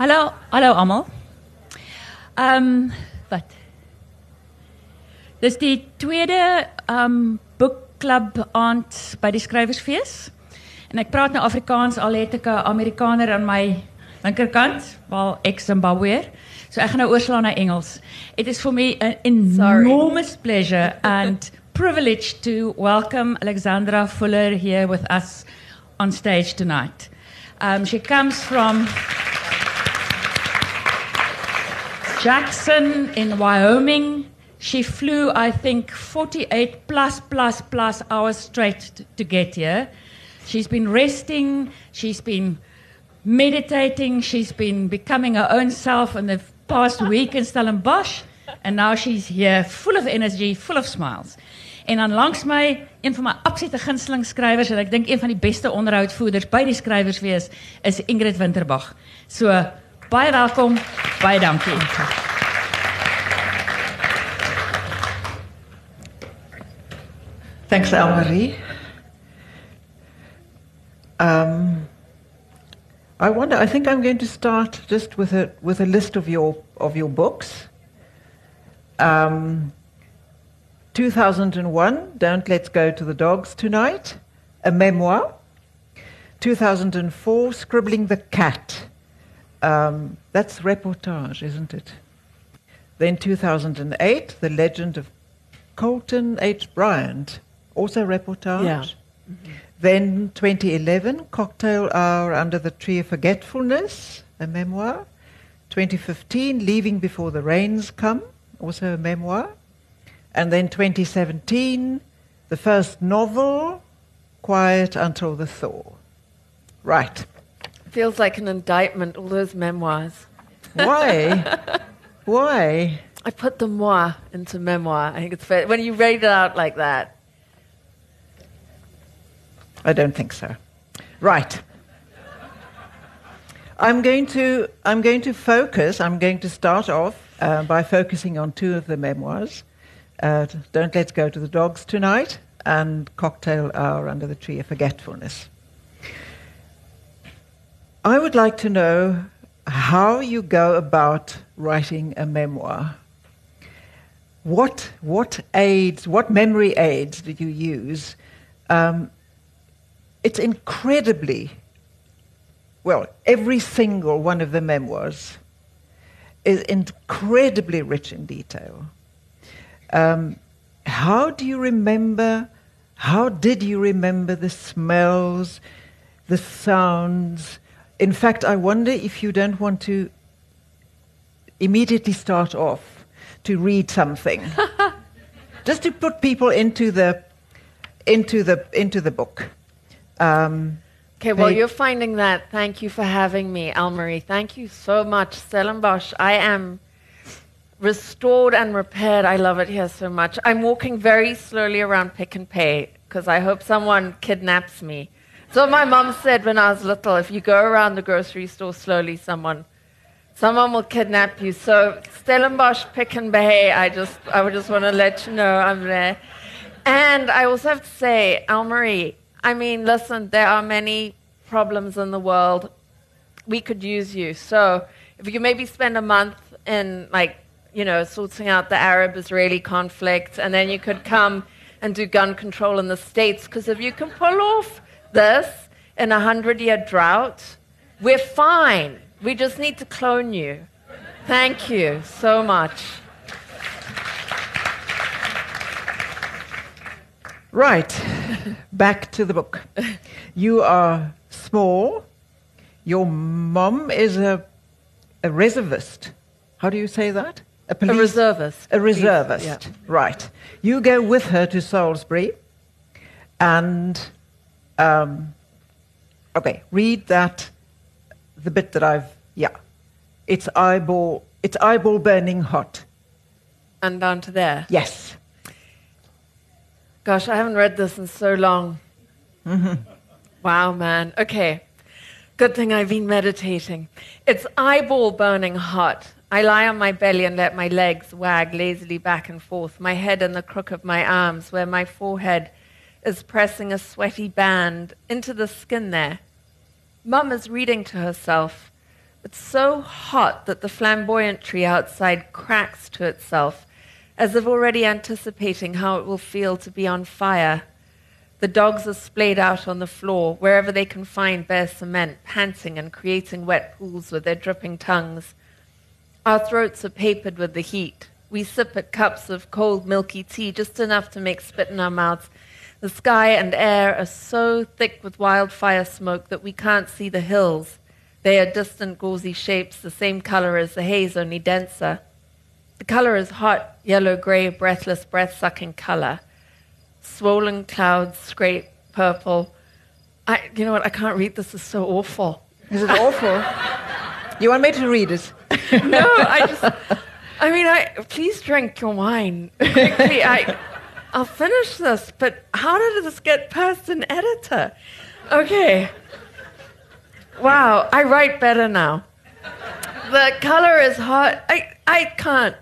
Hallo, hallo almal. Ehm um, wat? Dis die tweede ehm um, boekklub aand by die skrywersfees. En ek praat nou Afrikaans al het ek 'n Amerikaner aan my linkerkant, wel ek Zimbabweer. So ek gaan nou oorslaan na Engels. It is for me an enormous Sorry. pleasure and privilege to welcome Alexandra Fuller here with us on stage tonight. Um, she comes from Jackson in Wyoming. She flew, I think, 48 plus, plus, plus hours straight to get here. She's been resting, she's been meditating, she's been becoming her own self in the past week in Stellenbosch, and now she's here full of energy, full of smiles. En dan langs my een van my absolute gunsteling skrywers en ek dink een van die beste onderhoudvoerders by die skrywersfees is Ingrid Winterbach. So baie welkom, baie dankie. Thanks, Elmarie. Um, I wonder. I think I'm going to start just with a with a list of your of your books. Um, 2001, Don't Let's Go to the Dogs Tonight, a memoir. 2004, Scribbling the Cat. Um, that's reportage, isn't it? Then 2008, The Legend of Colton H. Bryant, also reportage. Yeah. Mm-hmm. Then 2011, Cocktail Hour Under the Tree of Forgetfulness, a memoir. 2015, Leaving Before the Rains Come, also a memoir. And then 2017, the first novel, Quiet Until the Thaw. Right. Feels like an indictment, all those memoirs. Why? Why? I put the moi into memoir. I think it's fair. When you read it out like that, I don't think so. Right. I'm going to, I'm going to focus, I'm going to start off uh, by focusing on two of the memoirs uh, Don't Let's Go to the Dogs Tonight and Cocktail Hour Under the Tree of Forgetfulness. I would like to know how you go about writing a memoir. What, what aids, what memory aids do you use? Um, it's incredibly, well, every single one of the memoirs is incredibly rich in detail. Um, how do you remember? How did you remember the smells, the sounds? In fact, I wonder if you don't want to immediately start off to read something, just to put people into the into the into the book. Um, okay, well, you're finding that. Thank you for having me, Almarie. Thank you so much, Stellenbosch. I am restored and repaired. I love it here so much. I'm walking very slowly around Pick and Pay because I hope someone kidnaps me. So my mom said when I was little, if you go around the grocery store slowly, someone someone will kidnap you. So Stellenbosch, Pick and Pay, I just I would just want to let you know I'm there. And I also have to say, Almarie, I mean, listen, there are many problems in the world. We could use you. So if you maybe spend a month in like you know, sorting out the Arab Israeli conflict, and then you could come and do gun control in the States. Because if you can pull off this in a hundred year drought, we're fine. We just need to clone you. Thank you so much. Right, back to the book. You are small. Your mom is a, a reservist. How do you say that? A, police, a reservist. A reservist, yeah. right. You go with her to Salisbury and, um, okay, read that, the bit that I've, yeah. It's eyeball, it's eyeball burning hot. And down to there? Yes. Gosh, I haven't read this in so long. Mm-hmm. Wow, man. Okay. Good thing I've been meditating. It's eyeball burning hot. I lie on my belly and let my legs wag lazily back and forth, my head in the crook of my arms, where my forehead is pressing a sweaty band into the skin there. Mum is reading to herself, It's so hot that the flamboyant tree outside cracks to itself, as if already anticipating how it will feel to be on fire. The dogs are splayed out on the floor, wherever they can find bare cement, panting and creating wet pools with their dripping tongues. Our throats are papered with the heat. We sip at cups of cold, milky tea, just enough to make spit in our mouths. The sky and air are so thick with wildfire smoke that we can't see the hills. They are distant, gauzy shapes, the same color as the haze, only denser. The color is hot, yellow gray, breathless, breath sucking color. Swollen clouds scrape purple. I, you know what? I can't read this. It's so awful. Is it awful? you want me to read it? no, I just. I mean, I please drink your wine quickly. I, I'll finish this. But how did this get past an editor? Okay. Wow, I write better now. The color is hot. I, I can't.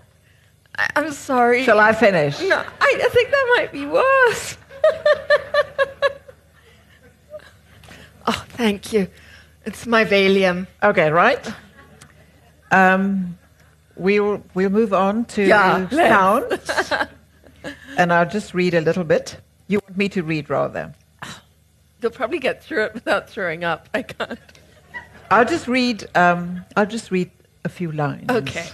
I, I'm sorry. Shall I finish? No, I, I think that might be worse. oh, thank you. It's my Valium. Okay, right. Um, we'll we'll move on to Yeah, let's. and I'll just read a little bit. You want me to read rather? You'll probably get through it without throwing up. I can't. I'll just read. Um, I'll just read a few lines. Okay.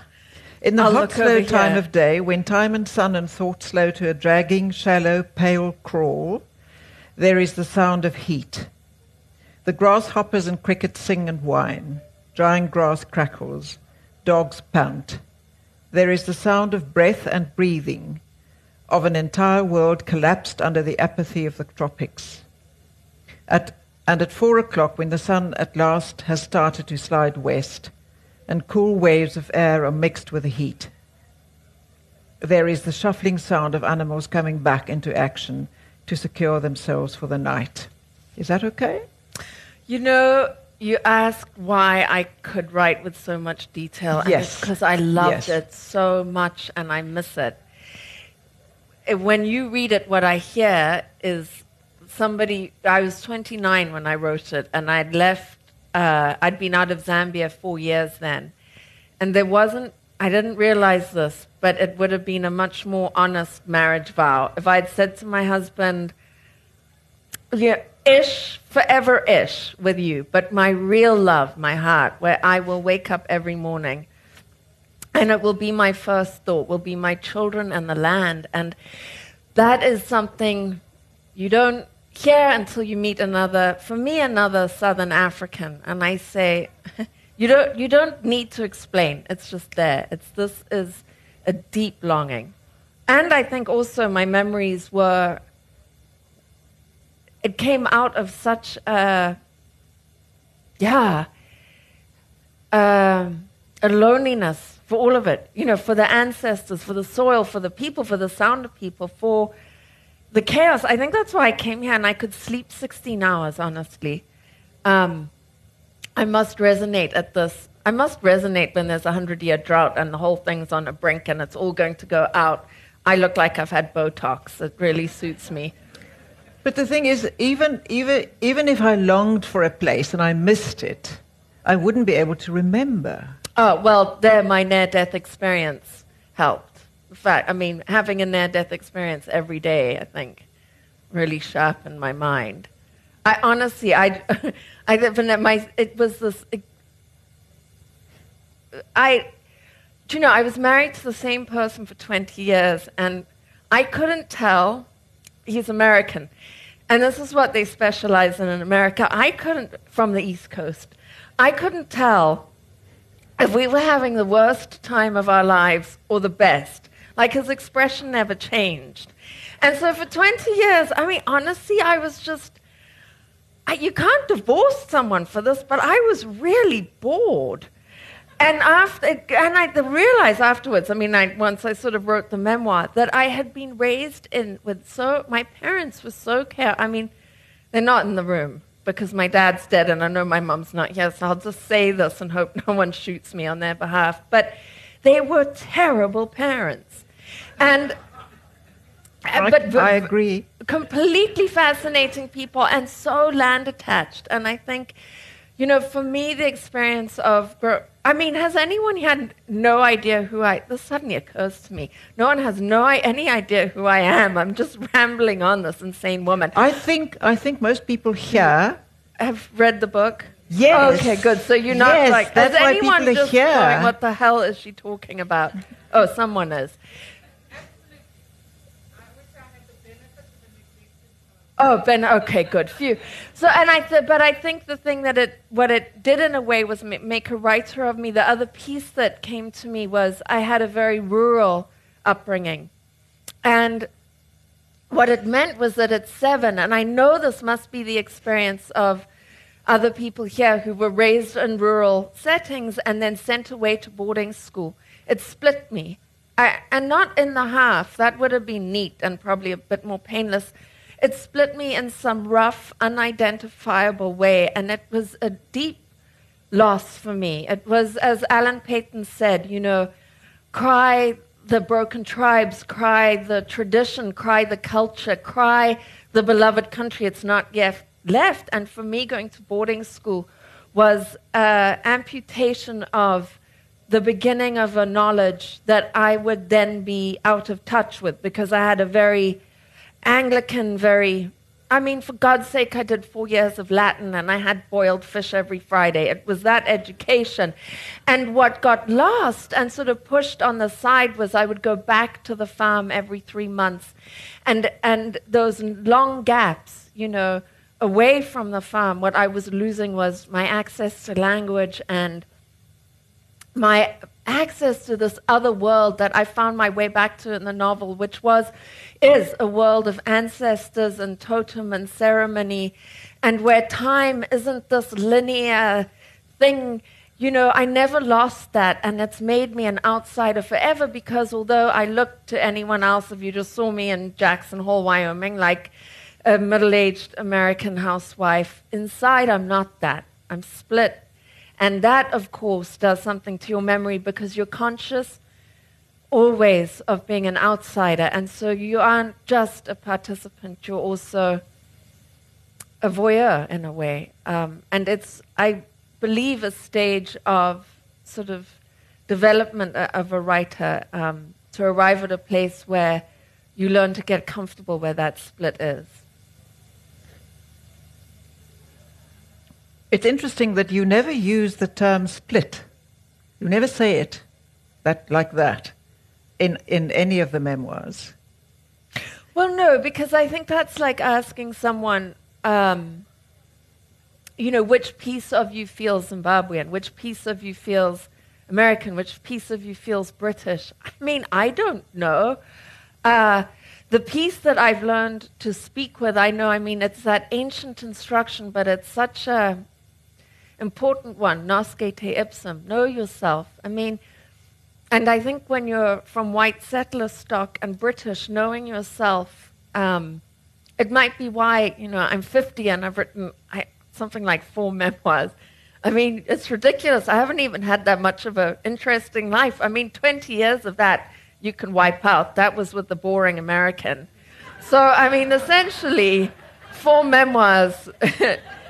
In the I'll hot, slow time here. of day, when time and sun and thought slow to a dragging, shallow, pale crawl, there is the sound of heat. The grasshoppers and crickets sing and whine. Drying grass crackles. Dogs pant. There is the sound of breath and breathing, of an entire world collapsed under the apathy of the tropics. At, and at four o'clock, when the sun at last has started to slide west, and cool waves of air are mixed with the heat, there is the shuffling sound of animals coming back into action to secure themselves for the night. Is that okay? You know, you asked why I could write with so much detail. Yes. Because I loved Yes. it so much and I miss it. When you read it, what I hear is somebody. I was 29 when I wrote it, and I'd left. Uh, I'd been out of Zambia four years then, and there wasn't. I didn't realize this, but it would have been a much more honest marriage vow if I'd said to my husband, yeah, ish, forever ish with you, but my real love, my heart, where I will wake up every morning and it will be my first thought, will be my children and the land. And that is something you don't hear until you meet another, for me, another Southern African. And I say, you don't, you don't need to explain. It's just there. It's, this is a deep longing. And I think also my memories were it came out of such a yeah um, a loneliness for all of it you know for the ancestors for the soil for the people for the sound of people for the chaos. I think that's why i came here and i could sleep 16 hours honestly. Um, i must resonate at this i must resonate when there's a 100 year drought and the whole thing's on a brink and it's all going to go out. I look like i've had botox. It really suits me. But the thing is, even, even, even if I longed for a place and I missed it, I wouldn't be able to remember. Oh, well, there, my near death experience helped. In fact, I mean, having a near death experience every day, I think, really sharpened my mind. I honestly, I, I, my, it was this, I, do you know, I was married to the same person for 20 years, and I couldn't tell, he's American, and this is what they specialize in in America. I couldn't, from the East Coast, I couldn't tell if we were having the worst time of our lives or the best. Like his expression never changed. And so for 20 years, I mean, honestly, I was just, I, you can't divorce someone for this, but I was really bored. And after, and I realized afterwards, I mean, I, once I sort of wrote the memoir, that I had been raised in with so, my parents were so care. I mean, they're not in the room because my dad's dead and I know my mum's not here, so I'll just say this and hope no one shoots me on their behalf. But they were terrible parents. And, uh, I, but, I agree. completely fascinating people and so land attached. And I think, you know, for me, the experience of, gro- I mean, has anyone had no idea who I, this suddenly occurs to me. No one has no any idea who I am. I'm just rambling on, this insane woman. I think I think most people here. Have read the book? Yes. Okay, good. So you're not Yes, like, that's is why anyone people are just here. going, what the hell is she talking about? Oh, someone is. Oh, Ben. Okay, good. Phew. So, and I, th- but I think the thing that it, what it did in a way was ma- make a writer of me. The other piece that came to me was I had a very rural upbringing, and what it meant was that at seven, and I know this must be the experience of other people here who were raised in rural settings and then sent away to boarding school. It split me. I, and not in the half, that would have been neat and probably a bit more painless. It split me in some rough, unidentifiable way, and it was a deep loss for me. It was, as Alan Paton said, you know, cry the broken tribes, cry the tradition, cry the culture, cry the beloved country. It's not yet left. And for me, going to boarding school was uh, amputation of the beginning of a knowledge that I would then be out of touch with because I had a very Anglican, very I mean, for God's sake, I did four years of Latin and I had boiled fish every Friday. It was that education. And what got lost and sort of pushed on the side was I would go back to the farm every three months. And, and those long gaps, you know, away from the farm, what I was losing was my access to language and my access to this other world that I found my way back to in the novel, which was is a world of ancestors and totem and ceremony, and where time isn't this linear thing. You know, I never lost that, and it's made me an outsider forever because although I look to anyone else, if you just saw me in Jackson Hole, Wyoming, like a middle aged American housewife, inside I'm not that. I'm split. And that, of course, does something to your memory because you're conscious always of being an outsider. And so you aren't just a participant, you're also a voyeur in a way. Um, and it's, I believe, a stage of sort of development of a writer um, to arrive at a place where you learn to get comfortable where that split is. It's interesting that you never use the term split. You never say it that like that in in any of the memoirs. Well, no, because I think that's like asking someone, um, you know, which piece of you feels Zimbabwean, which piece of you feels American, which piece of you feels British. I mean, I don't know. Uh, the piece that I've learned to speak with, I know, I mean, it's that ancient instruction, but it's such a important one, nosce te ipsum, know yourself. I mean, and I think when you're from white settler stock and British, knowing yourself, um, it might be why, you know, I'm 50 and I've written I, something like four memoirs. I mean, it's ridiculous. I haven't even had that much of an interesting life. I mean, 20 years of that you can wipe out. That was with the boring American. So, I mean, essentially, four memoirs.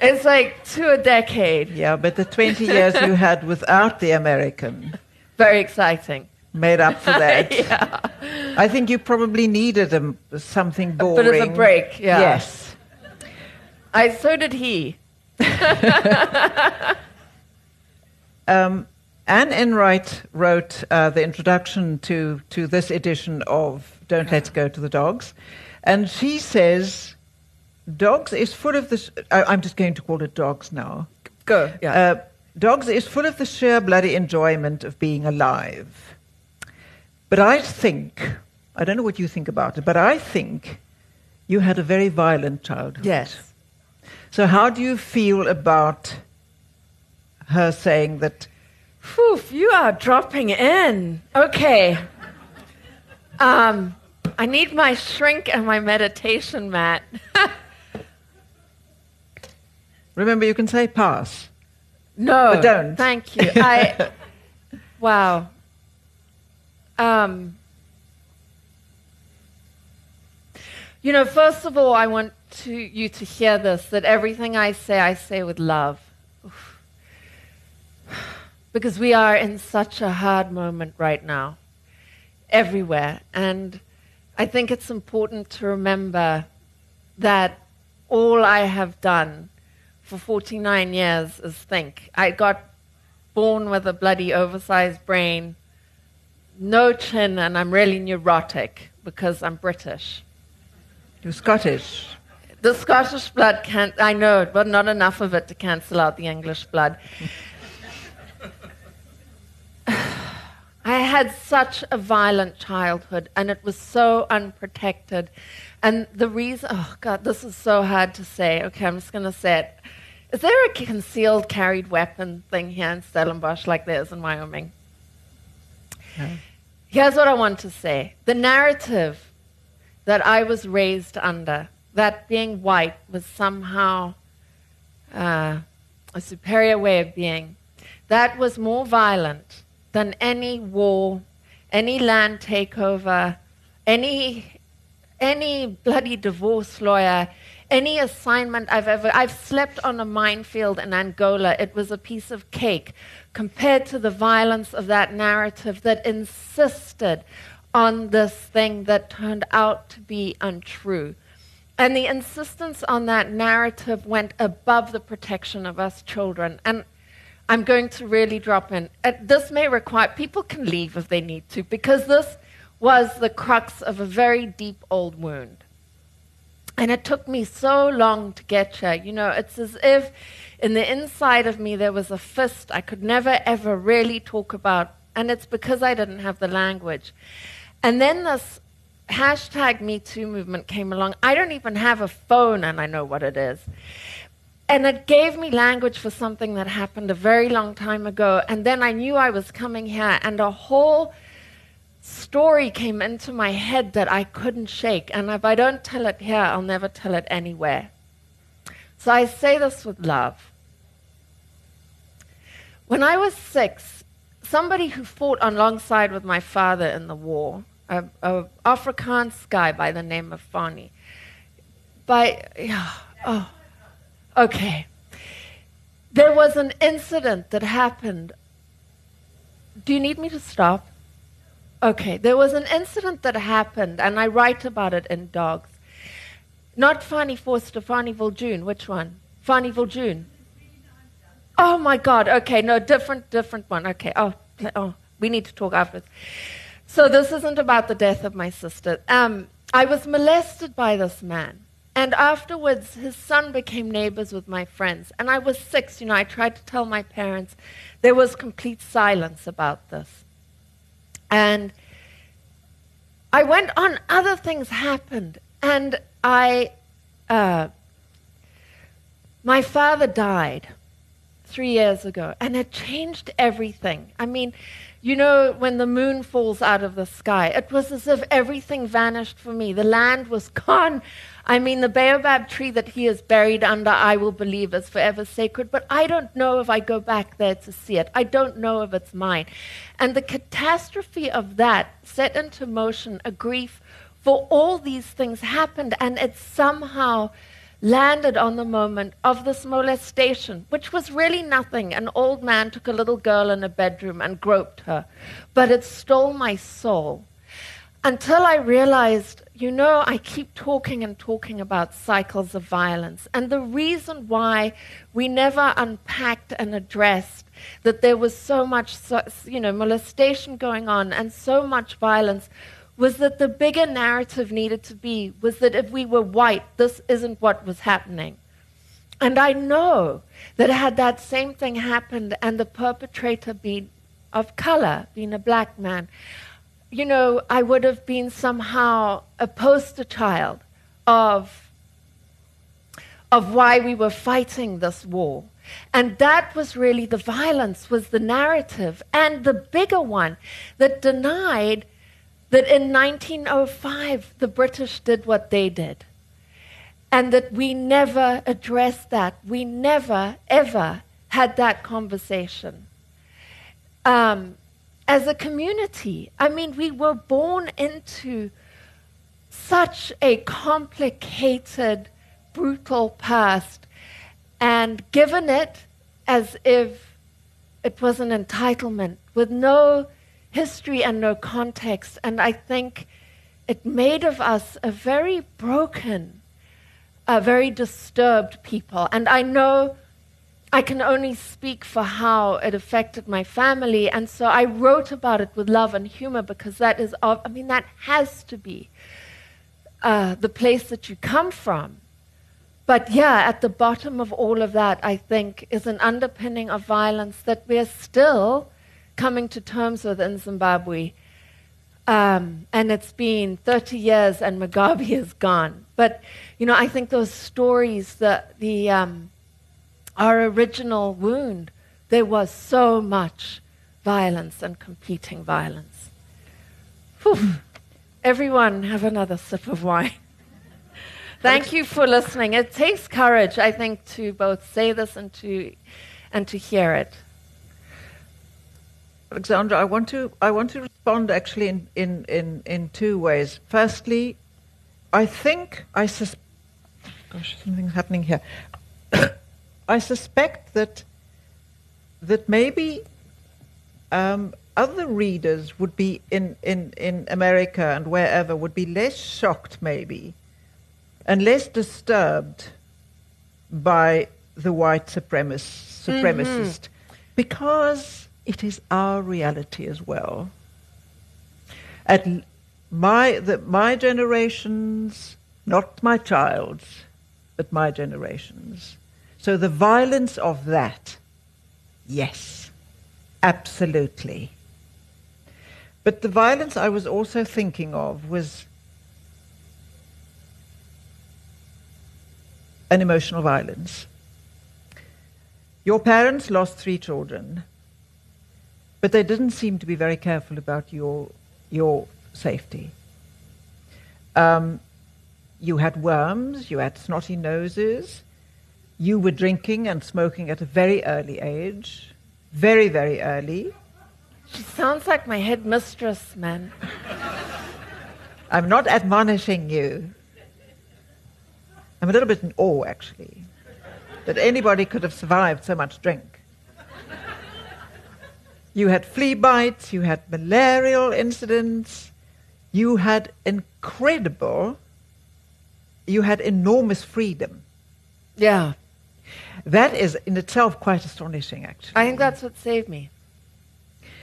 it's like two a decade. Yeah, but the 20 years you had without the American Very exciting. made up for that. yeah. I think you probably needed a, something A boring. bit of a break, yeah. Yes. I, so did he. Um, Anne Enright wrote uh, the introduction to, to this edition of Don't Let's Go to the Dogs. And she says, Dogs is full of this. I'm just going to call it dogs now. Go. Yeah. Uh, dogs is full of the sheer bloody enjoyment of being alive. But I think, I don't know what you think about it, but I think you had a very violent childhood. yes. So, how do you feel about her saying that? Phew, you are dropping in. Okay. Um, I need my shrink and my meditation mat. Remember, you can say pass. no. But don't. Thank you. I. wow. Um, you know, first of all, I want to, you to hear this that everything I say, I say with love. because we are in such a hard moment right now, everywhere. And I think it's important to remember that all I have done for 49 years is think. I got born with a bloody oversized brain, no chin, and I'm really neurotic because I'm British. You're Scottish. The Scottish blood can't, I know, but not enough of it to cancel out the English blood. I had such a violent childhood, and it was so unprotected. And the reason, oh God, this is so hard to say. Okay, I'm just going to say it. Is there a concealed carried weapon thing here in Stellenbosch like there is in Wyoming? No. Here's what I want to say the narrative that I was raised under, that being white was somehow uh, a superior way of being, that was more violent than any war, any land takeover, any, any bloody divorce lawyer, any assignment I've ever. I've slept on a minefield in Angola. It was a piece of cake compared to the violence of that narrative that insisted on this thing that turned out to be untrue. And the insistence on that narrative went above the protection of us children. And I'm going to really drop in. Uh, this may require, people can leave if they need to, because this was the crux of a very deep old wound. And it took me so long to get here. You know, it's as if in the inside of me there was a fist I could never, ever really talk about. And it's because I didn't have the language. And then this hashtag Me Too movement came along. I don't even have a phone and I know what it is. And it gave me language for something that happened a very long time ago. And then I knew I was coming here, and a whole story came into my head that I couldn't shake. And if I don't tell it here, I'll never tell it anywhere. So I say this with love. When I was six, somebody who fought alongside with my father in the war, an Afrikaans guy by the name of Fani, by, yeah, oh, Okay. There was an incident that happened. Do you need me to stop? Okay. There was an incident that happened, and I write about it in Dogs. Not Fanny Forster, Fanny Viljoen. Which one? Fanny Viljoen. Oh my God. Okay. No, different, different one. Okay. Oh, oh, we need to talk afterwards. So this isn't about the death of my sister. Um, I was molested by this man. And afterwards, his son became neighbors with my friends. And I was six, you know, I tried to tell my parents. There was complete silence about this. And I went on, other things happened. And I, uh, my father died three years ago, and it changed everything. I mean, you know, when the moon falls out of the sky, it was as if everything vanished for me. The land was gone. I mean, the baobab tree that he is buried under, I will believe is forever sacred, but I don't know if I go back there to see it. I don't know if it's mine. And the catastrophe of that set into motion a grief for all these things happened, and it somehow landed on the moment of this molestation, which was really nothing. An old man took a little girl in a bedroom and groped her, but it stole my soul until I realized you know, I keep talking and talking about cycles of violence. And the reason why we never unpacked and addressed that there was so much, you know, molestation going on and so much violence was that the bigger narrative needed to be was that if we were white, this isn't what was happening. And I know that had that same thing happened and the perpetrator been of color, being a black man, you know, I would have been somehow a poster child of, of why we were fighting this war. And that was really the violence, was the narrative. And the bigger one that denied that in 1905 the British did what they did. And that we never addressed that. We never, ever had that conversation. Um, as a community. I mean, we were born into such a complicated, brutal past and given it as if it was an entitlement with no history and no context. And I think it made of us a very broken, a very disturbed people. And I know I can only speak for how it affected my family. And so I wrote about it with love and humor because that is, I mean, that has to be uh, the place that you come from. But yeah, at the bottom of all of that, I think, is an underpinning of violence that we're still coming to terms with in Zimbabwe. Um, and it's been 30 years and Mugabe is gone. But, you know, I think those stories, the, the, um, our original wound, there was so much violence and competing violence. Whew. Everyone have another sip of wine. Thank you for listening. It takes courage, I think, to both say this and to, and to hear it. Alexandra, I want to I want to respond actually in in in, in two ways. Firstly, I think I sus- gosh something's happening here. I suspect that that maybe um, other readers would be in, in, in America and wherever would be less shocked maybe and less disturbed by the white supremacist, supremacist mm-hmm. because it is our reality as well. At my, the, my generations, not my child's, but my generations, so the violence of that, yes, absolutely. But the violence I was also thinking of was an emotional violence. Your parents lost three children, but they didn't seem to be very careful about your, your safety. Um, you had worms, you had snotty noses, you were drinking and smoking at a very early age, very, very early. She sounds like my headmistress, man. I'm not admonishing you. I'm a little bit in awe, actually, that anybody could have survived so much drink. You had flea bites, you had malarial incidents, you had incredible, you had enormous freedom. Yeah. That is in itself quite astonishing, actually. I think that's what saved me.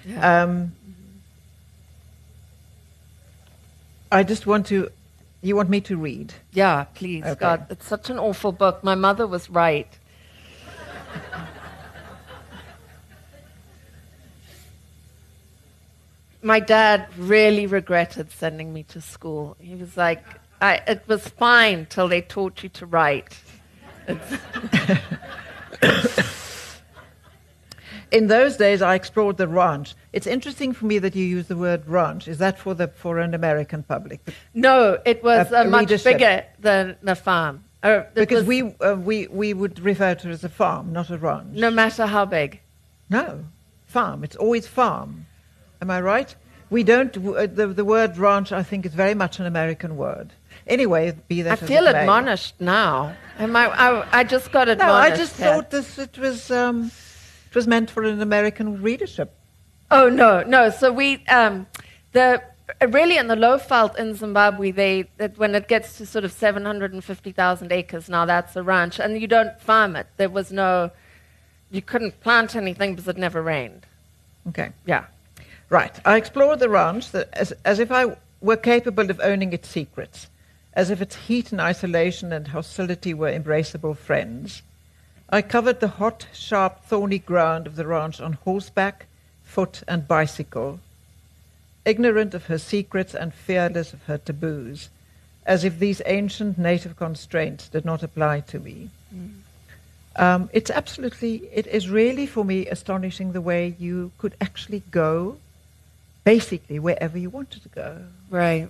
Yeah. Um, I just want to. You want me to read? Yeah, please. Okay. God, it's such an awful book. My mother was right. My dad really regretted sending me to school. He was like, it was fine till they taught you to write. In those days, I explored the ranch. It's interesting for me that you use the word ranch. Is that for the for an American public? No, it was uh, much bigger than the farm. Uh, because we uh, we we would refer to it as a farm, not a ranch. No matter how big. No, farm. It's always farm. Am I right? We don't. Uh, the the word ranch, I think, is very much an American word. Anyway, be that I feel admonished now. Am I, I, I just got admonished. No, I just thought this it was um, it was meant for an American readership. Oh no, no. So we um, the really in the low veld in Zimbabwe, they that when it gets to sort of seven hundred and fifty thousand acres, now that's a ranch, and you don't farm it. There was no, you couldn't plant anything because it never rained. Okay. Yeah. Right. I explored the ranch as, as if I were capable of owning its secrets as if its heat and isolation and hostility were embraceable friends. I covered the hot, sharp, thorny ground of the ranch on horseback, foot, and bicycle, ignorant of her secrets and fearless of her taboos, as if these ancient native constraints did not apply to me. Mm. Um, it's absolutely, it is really for me astonishing the way you could actually go basically wherever you wanted to go. Right.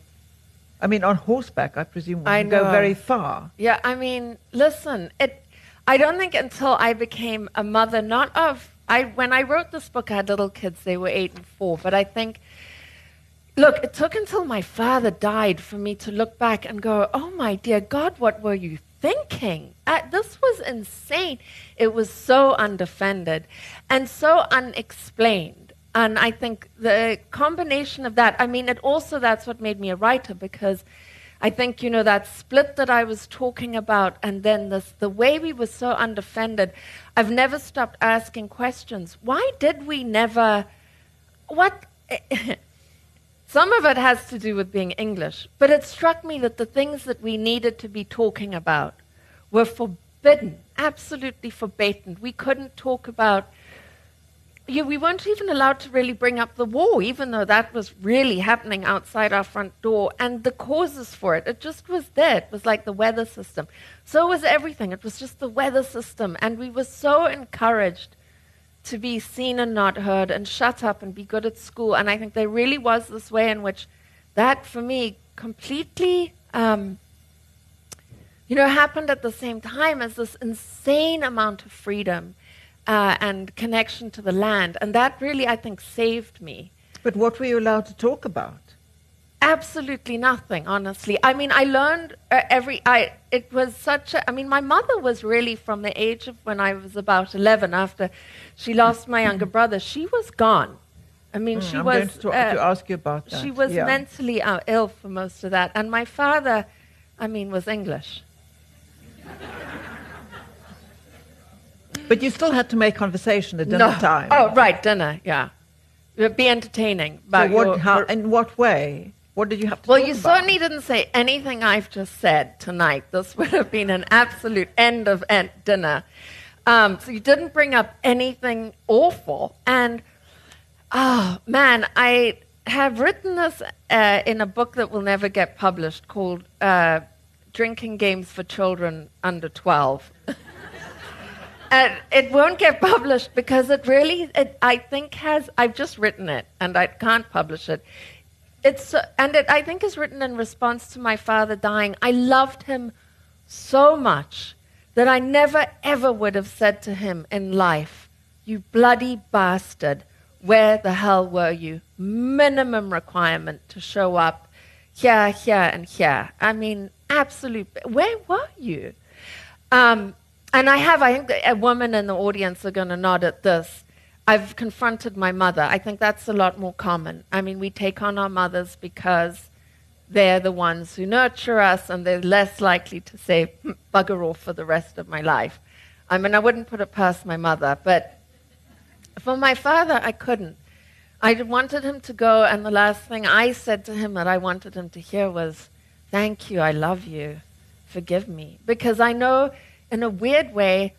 I mean, on horseback, I presume we can go very far. Yeah, I mean, listen, it. I don't think until I became a mother, not of I. When I wrote this book, I had little kids; they were eight and four. But I think, look, it took until my father died for me to look back and go, "Oh my dear God, what were you thinking? Uh, this was insane. It was so undefended and so unexplained. And I think the combination of that, I mean, it also that's what made me a writer because I think, you know, that split that I was talking about and then this, the way we were so undefended, I've never stopped asking questions. Why did we never, what, some of it has to do with being English, but it struck me that the things that we needed to be talking about were forbidden, absolutely forbidden. We couldn't talk about yeah, we weren't even allowed to really bring up the war, even though that was really happening outside our front door, and the causes for it. It just was there. It was like the weather system. So was everything. It was just the weather system. And we were so encouraged to be seen and not heard and shut up and be good at school. And I think there really was this way in which that, for me, completely. Um, you know, happened at the same time as this insane amount of freedom uh, and connection to the land. And that really, I think, saved me. But what were you allowed to talk about? Absolutely nothing, honestly. I mean, I learned uh, every. I it was such a. I mean, my mother was really from the age of when I was about eleven. After she lost my younger brother, she was gone. I mean, mm, she I'm was. Going to, talk, uh, to, ask you about that. She was yeah. mentally uh, ill for most of that, and my father, I mean, was English. But you still had to make conversation at dinner no. time. Oh, right, dinner, yeah. Be entertaining. So what, how, in what way? What did you have to Well, you about? certainly didn't say anything I've just said tonight. This would have been an absolute end of end dinner. Um, so you didn't bring up anything awful. And, oh, man, I have written this uh, in a book that will never get published called uh, Drinking Games for Children Under 12. And it won't get published because it really, it, I think, has. I've just written it and I can't publish it. It's and it, I think, is written in response to my father dying. I loved him so much that I never ever would have said to him in life, "You bloody bastard, where the hell were you?" Minimum requirement to show up here, here, and here. I mean, absolute. Where were you? Um, and I have, I think a woman in the audience are going to nod at this. I've confronted my mother. I think that's a lot more common. I mean, we take on our mothers because they're the ones who nurture us and they're less likely to say, hmm, bugger off for the rest of my life. I mean, I wouldn't put it past my mother, but for my father, I couldn't. I wanted him to go, and the last thing I said to him that I wanted him to hear was, Thank you, I love you, forgive me. Because I know in a weird way,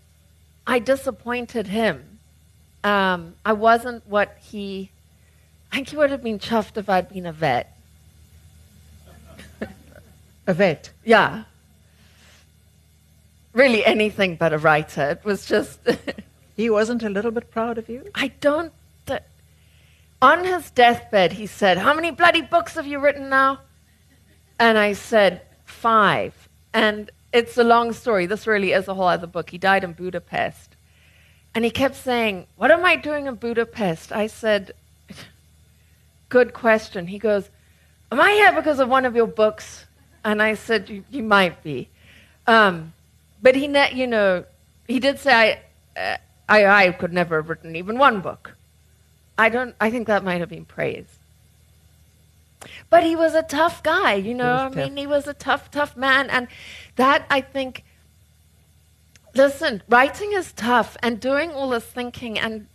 I disappointed him. Um, I wasn't what he. I think he would have been chuffed if I'd been a vet. a vet? Yeah. Really anything but a writer. It was just. he wasn't a little bit proud of you? I don't. Th- on his deathbed, he said, How many bloody books have you written now? And I said, Five. And it's a long story. This really is a whole other book. He died in Budapest. And he kept saying, What am I doing in Budapest? I said, Good question. He goes, Am I here because of one of your books? And I said, You, you might be. Um, but he, ne- you know, he did say, I, uh, I, I could never have written even one book. I don't, I think that might have been praise. But he was a tough guy, you know. I mean, he was a tough, tough man. And that, I think, listen, writing is tough. And doing all this thinking and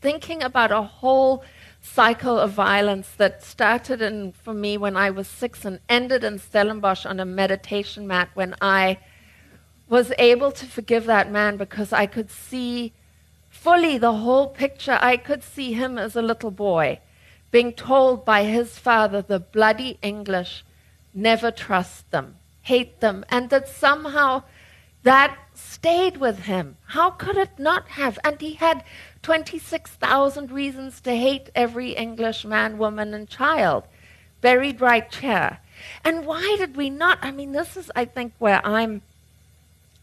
thinking about a whole cycle of violence that started in, for me when I was six and ended in Stellenbosch on a meditation mat when I was able to forgive that man because I could see fully the whole picture. I could see him as a little boy being told by his father, the bloody English, never trust them, hate them, and that somehow that stayed with him. How could it not have? And he had 26,000 reasons to hate every English man, woman, and child buried right here. And why did we not? I mean, this is, I think, where I'm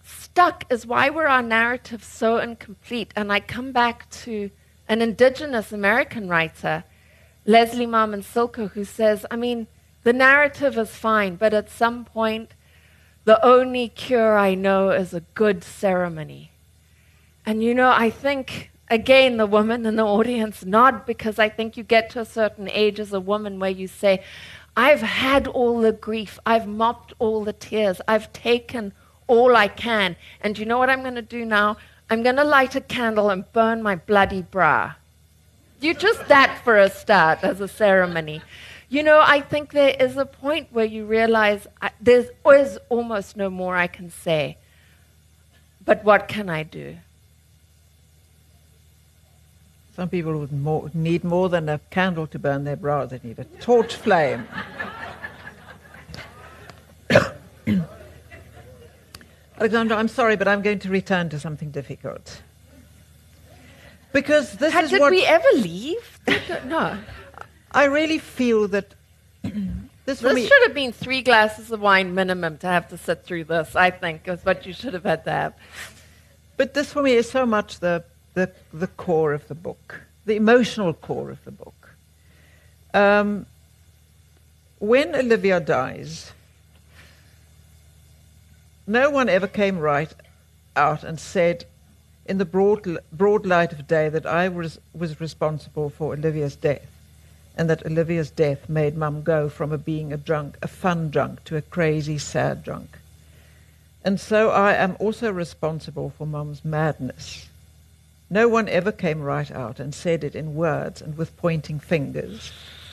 stuck, is why were our narratives so incomplete? And I come back to an indigenous American writer Leslie Marmon Silko, who says, I mean, the narrative is fine, but at some point, The only cure I know is a good ceremony. And you know, I think, again, the woman in the audience nod because I think you get to a certain age as a woman where you say, I've had all the grief, I've mopped all the tears, I've taken all I can. And you know what I'm going to do now? I'm going to light a candle and burn my bloody bra. You just that for a start as a ceremony. You know, I think there is a point where you realize I, there's is almost no more I can say. But what can I do? Some people would more, need more than a candle to burn their bra, they need a torch flame. Alexandra, I'm sorry, but I'm going to return to something difficult. Because this Had, is did what we ever leave? no. I really feel that this This me. should have been three glasses of wine minimum to have to sit through this, I think, is what you should have had to have. But this for me is so much the, the, the core of the book, the emotional core of the book. Um, when Olivia dies, no one ever came right out and said, in the broad, broad light of day, that I was, was responsible for Olivia's death, and that Olivia's death made Mum go from a being a drunk, a fun drunk, to a crazy, sad drunk. And so I am also responsible for Mum's madness. No one ever came right out and said it in words and with pointing fingers.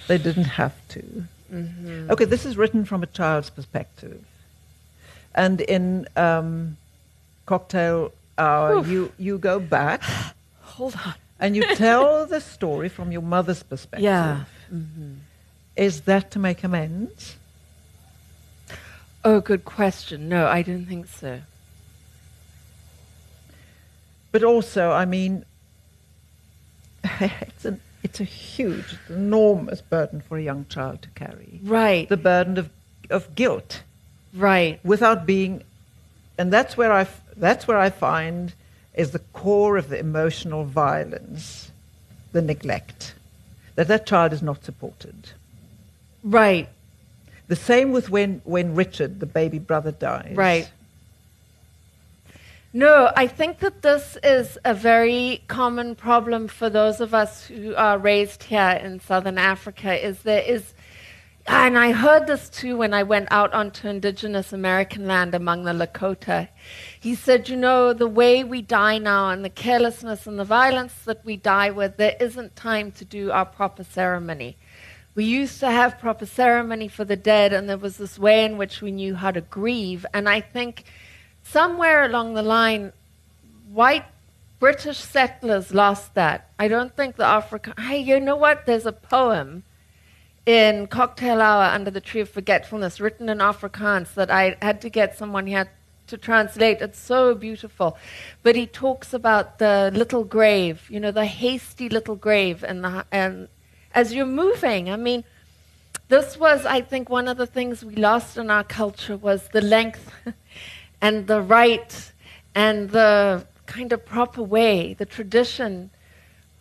They didn't have to. Okay, this is written from a child's perspective. And in um, Cocktail Uh, Hour, you, you go back Hold on. and you tell the story from your mother's perspective. Yeah. Mm-hmm. Is that to make amends? Oh, good question. No, I don't think so. But also, I mean, it's, an, it's a huge, enormous burden for a young child to carry. Right. The burden of, of guilt right. without being, and that's where I, that's where I find is the core of the emotional violence, the neglect, that that child is not supported. Right. The same with when, when Richard, the baby brother, dies. Right. No, I think that this is a very common problem for those of us who are raised here in southern Africa is there is and I heard this too when I went out onto indigenous American land among the Lakota. He said, you know, the way we die now and the carelessness and the violence that we die with, there isn't time to do our proper ceremony. We used to have proper ceremony for the dead, and there was this way in which we knew how to grieve. And I think somewhere along the line, white British settlers lost that. I don't think the African. Hey, you know what? There's a poem in Cocktail Hour under the Tree of Forgetfulness written in Afrikaans that I had to get someone here to translate. It's so beautiful. But he talks about the little grave, you know, the hasty little grave, and, the, and as you're moving, I mean, this was, I think, one of the things we lost in our culture was the length and the right and the kind of proper way, the tradition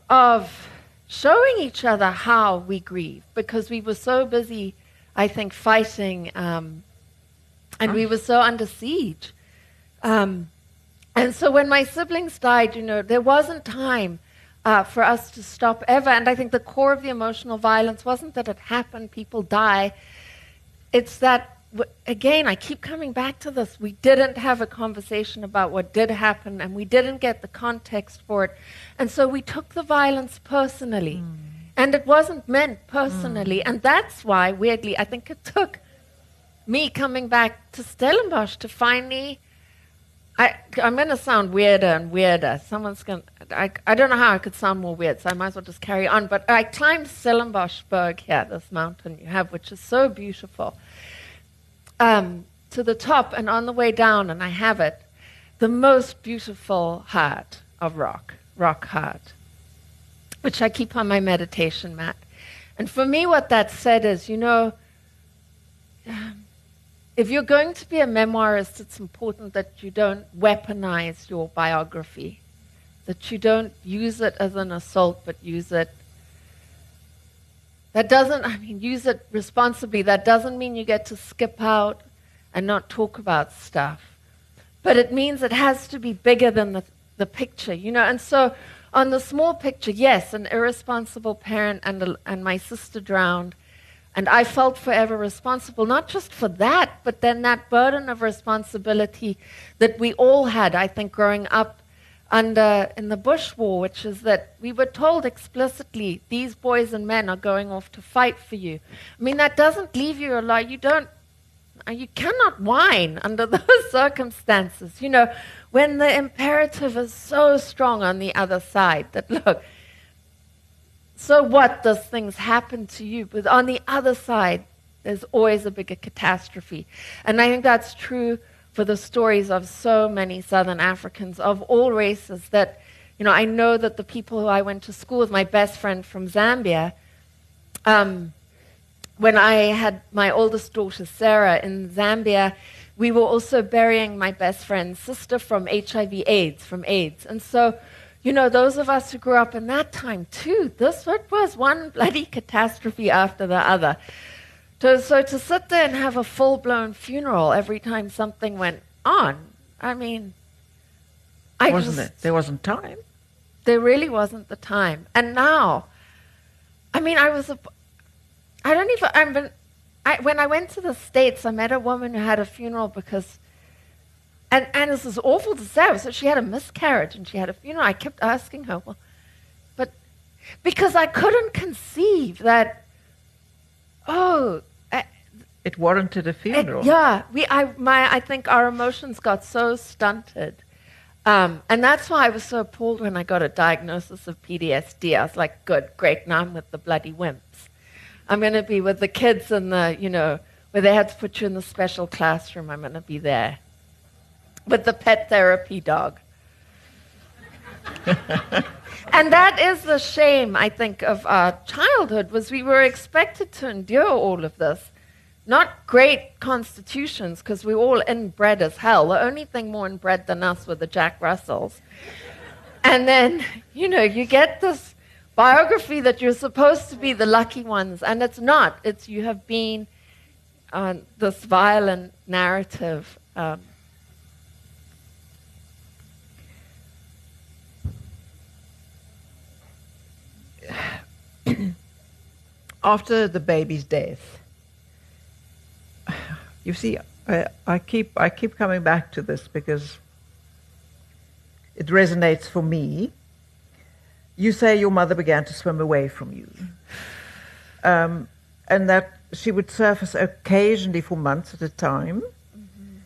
of showing each other how we grieve because we were so busy, I think, fighting um, and we were so under siege. Um, and so when my siblings died, you know, there wasn't time uh, for us to stop ever. And I think the core of the emotional violence wasn't that it happened, people die. It's that, again, I keep coming back to this. We didn't have a conversation about what did happen, and we didn't get the context for it. And so we took the violence personally. Mm. And it wasn't meant personally. Mm. And that's why, weirdly, I think it took me coming back to Stellenbosch to finally. I, I'm going to sound weirder and weirder. Someone's going I don't know how I could sound more weird, so I might as well just carry on. But I climbed Stellenboschberg here, this mountain you have, which is so beautiful, um, to the top, and on the way down, and I have it, the most beautiful heart of rock, rock heart, which I keep on my meditation mat. And for me, what that said is, you know, if you're going to be a memoirist, it's important that you don't weaponize your biography, that you don't use it as an assault, but use it. That doesn't, I mean, use it responsibly. That doesn't mean you get to skip out and not talk about stuff. But it means it has to be bigger than the, the picture, you know. And so on the small picture, yes, an irresponsible parent and, a, and my sister drowned. And I felt forever responsible, not just for that, but then that burden of responsibility that we all had, I think, growing up under in the Bush War, which is that we were told explicitly these boys and men are going off to fight for you. I mean, that doesn't leave you alone. You don't, uh, you cannot whine under those circumstances. You know, when the imperative is so strong on the other side that look, so what does things happen to you? But on the other side, there's always a bigger catastrophe. And I think that's true for the stories of so many Southern Africans of all races that, you know, I know that the people who I went to school with, my best friend from Zambia, um, when I had my oldest daughter, Sarah, in Zambia, we were also burying my best friend's sister from HIV AIDS, from AIDS. And so you know, those of us who grew up in that time too, this was one bloody catastrophe after the other. To, so to sit there and have a full blown funeral every time something went on, I mean, I wasn't just, it? There wasn't time. There really wasn't the time. And now, I mean, I was, a, I don't even, I've been, I, when I went to the States, I met a woman who had a funeral because and, and this is awful to say. So she had a miscarriage and she had a funeral. I kept asking her, well, but because I couldn't conceive that, oh. It warranted a funeral. It, yeah. We, I, my, I think our emotions got so stunted. Um, and that's why I was so appalled when I got a diagnosis of PTSD. I was like, good, great, now I'm with the bloody wimps. I'm going to be with the kids in the, you know, where they had to put you in the special classroom. I'm going to be there with the pet therapy dog. and that is the shame, I think, of our childhood was we were expected to endure all of this. Not great constitutions, because we are all inbred as hell. The only thing more inbred than us were the Jack Russells. And then, you know, you get this biography that you're supposed to be the lucky ones, and it's not. It's you have been on this violent narrative um, after the baby's death, you see, I, I, keep I keep coming back to this because it resonates for me. You say your mother began to swim away from you, um, and that she would surface occasionally for months at a time. Mm-hmm.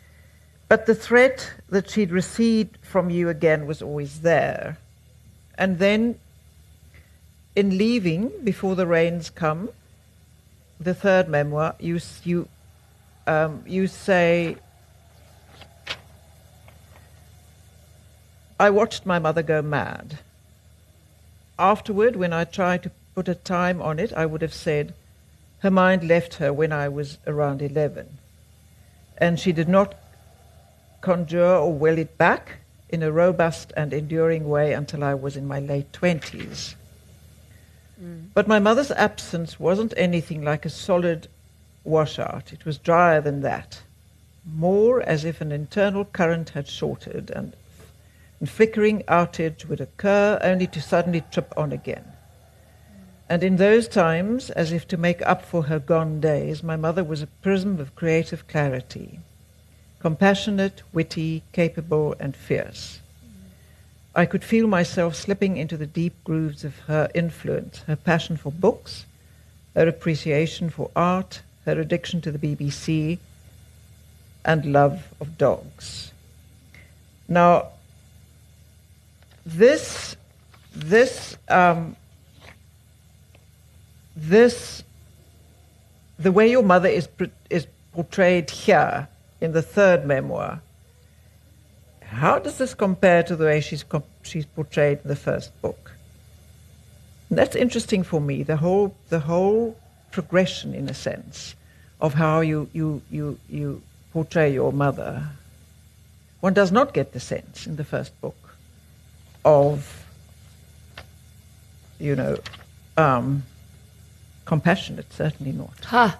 But the threat that she'd recede from you again was always there. And then in leaving before the rains come, the third memoir, you you um, you say, "I watched my mother go mad." Afterward, when I tried to put a time on it, I would have said, "Her mind left her when I was around eleven, and she did not conjure or will it back." In a robust and enduring way until I was in my late twenties. Mm. But my mother's absence wasn't anything like a solid washout. It was drier than that, more as if an internal current had shorted and, and flickering outage would occur only to suddenly trip on again. And in those times, as if to make up for her gone days, my mother was a prism of creative clarity, compassionate, witty, capable, and fierce. I could feel myself slipping into the deep grooves of her influence, her passion for books, her appreciation for art, her addiction to the BBC, and love of dogs. Now, this, this, um, this, the way your mother is, is portrayed here in the third memoir how does this compare to the way she's, she's portrayed in the first book? And that's interesting for me, the whole, the whole progression, in a sense, of how you, you, you, you portray your mother. One does not get the sense in the first book of, you know, um, compassionate, certainly not. Huh.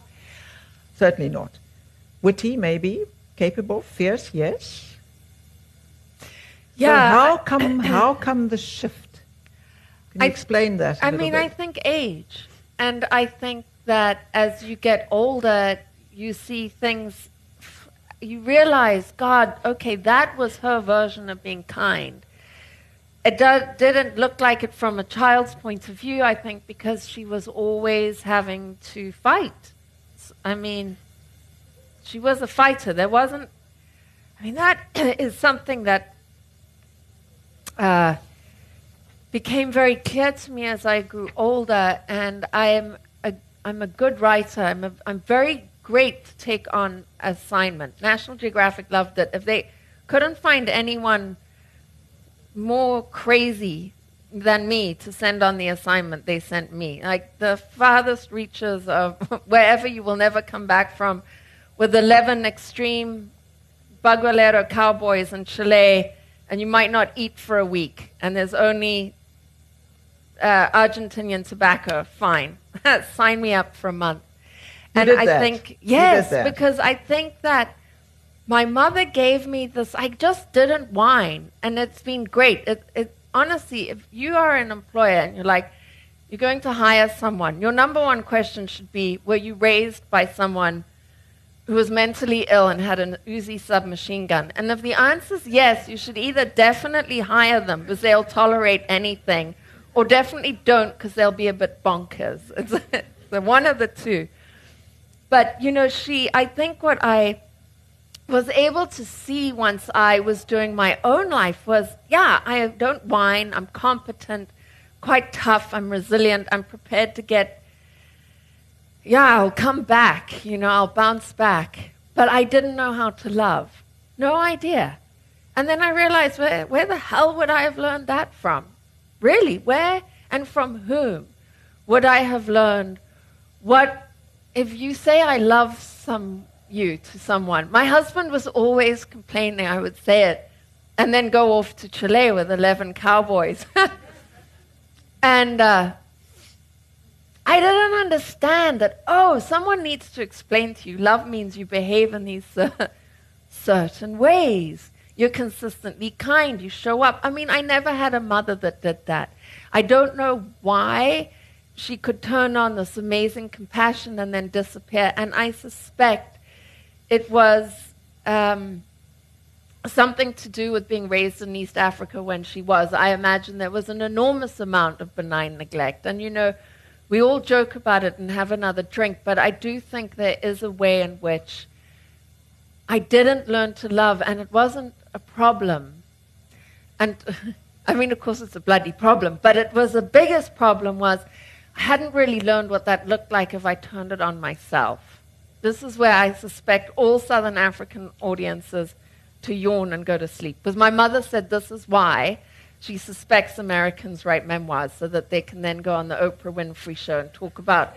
Certainly not. Witty, maybe, capable, fierce, yes. Yeah. So how come? How come the shift? Can you I- explain that? I I mean, I think age. And I think that as you get older, you see things, you realize, God, okay, that was her version of being kind. It do, didn't look like it from a child's point of view, I think, because she was always having to fight. I mean, she was a fighter. There wasn't, I mean, that is something that. Uh, became very clear to me as I grew older, and I am I'm a good writer. I'm, a, I'm very great to take on assignment. National Geographic loved it. If they couldn't find anyone more crazy than me to send on the assignment, they sent me. Like the farthest reaches of wherever you will never come back from, with 11 extreme Bagualero cowboys in Chile, and you might not eat for a week, and there's only uh, Argentinian tobacco, fine. Sign me up for a month. You and I that. think, yes, because I think that my mother gave me this, I just didn't whine, and it's been great. It, it, honestly, if you are an employer and you're like, you're going to hire someone, your number one question should be Were you raised by someone who was mentally ill and had an Uzi submachine gun? And if the answer is yes, you should either definitely hire them because they'll tolerate anything, or definitely don't because they'll be a bit bonkers. It's the one of the two. But, you know, she, I think what I was able to see once I was doing my own life was yeah, I don't whine, I'm competent, quite tough, I'm resilient, I'm prepared to get yeah, I'll come back, you know, I'll bounce back. But I didn't know how to love. No idea. And then I realized, where, where the hell would I have learned that from? Really? Where and from whom would I have learned what, if you say I love some you to someone? My husband was always complaining I would say it and then go off to Chile with 11 cowboys. and, uh, I didn't understand that, oh, someone needs to explain to you love means you behave in these uh, certain ways. You're consistently kind. You show up. I mean, I never had a mother that did that. I don't know why she could turn on this amazing compassion and then disappear. And I suspect it was um, something to do with being raised in East Africa when she was. I imagine there was an enormous amount of benign neglect. And, you know, we all joke about it and have another drink, but I do think there is a way in which I didn't learn to love, and it wasn't a problem. And I mean, of course, it's a bloody problem, but it was the biggest problem was I hadn't really learned what that looked like if I turned it on myself. This is where I suspect all Southern African audiences to yawn and go to sleep. Because my mother said this is why she suspects Americans write memoirs so that they can then go on the Oprah Winfrey show and talk about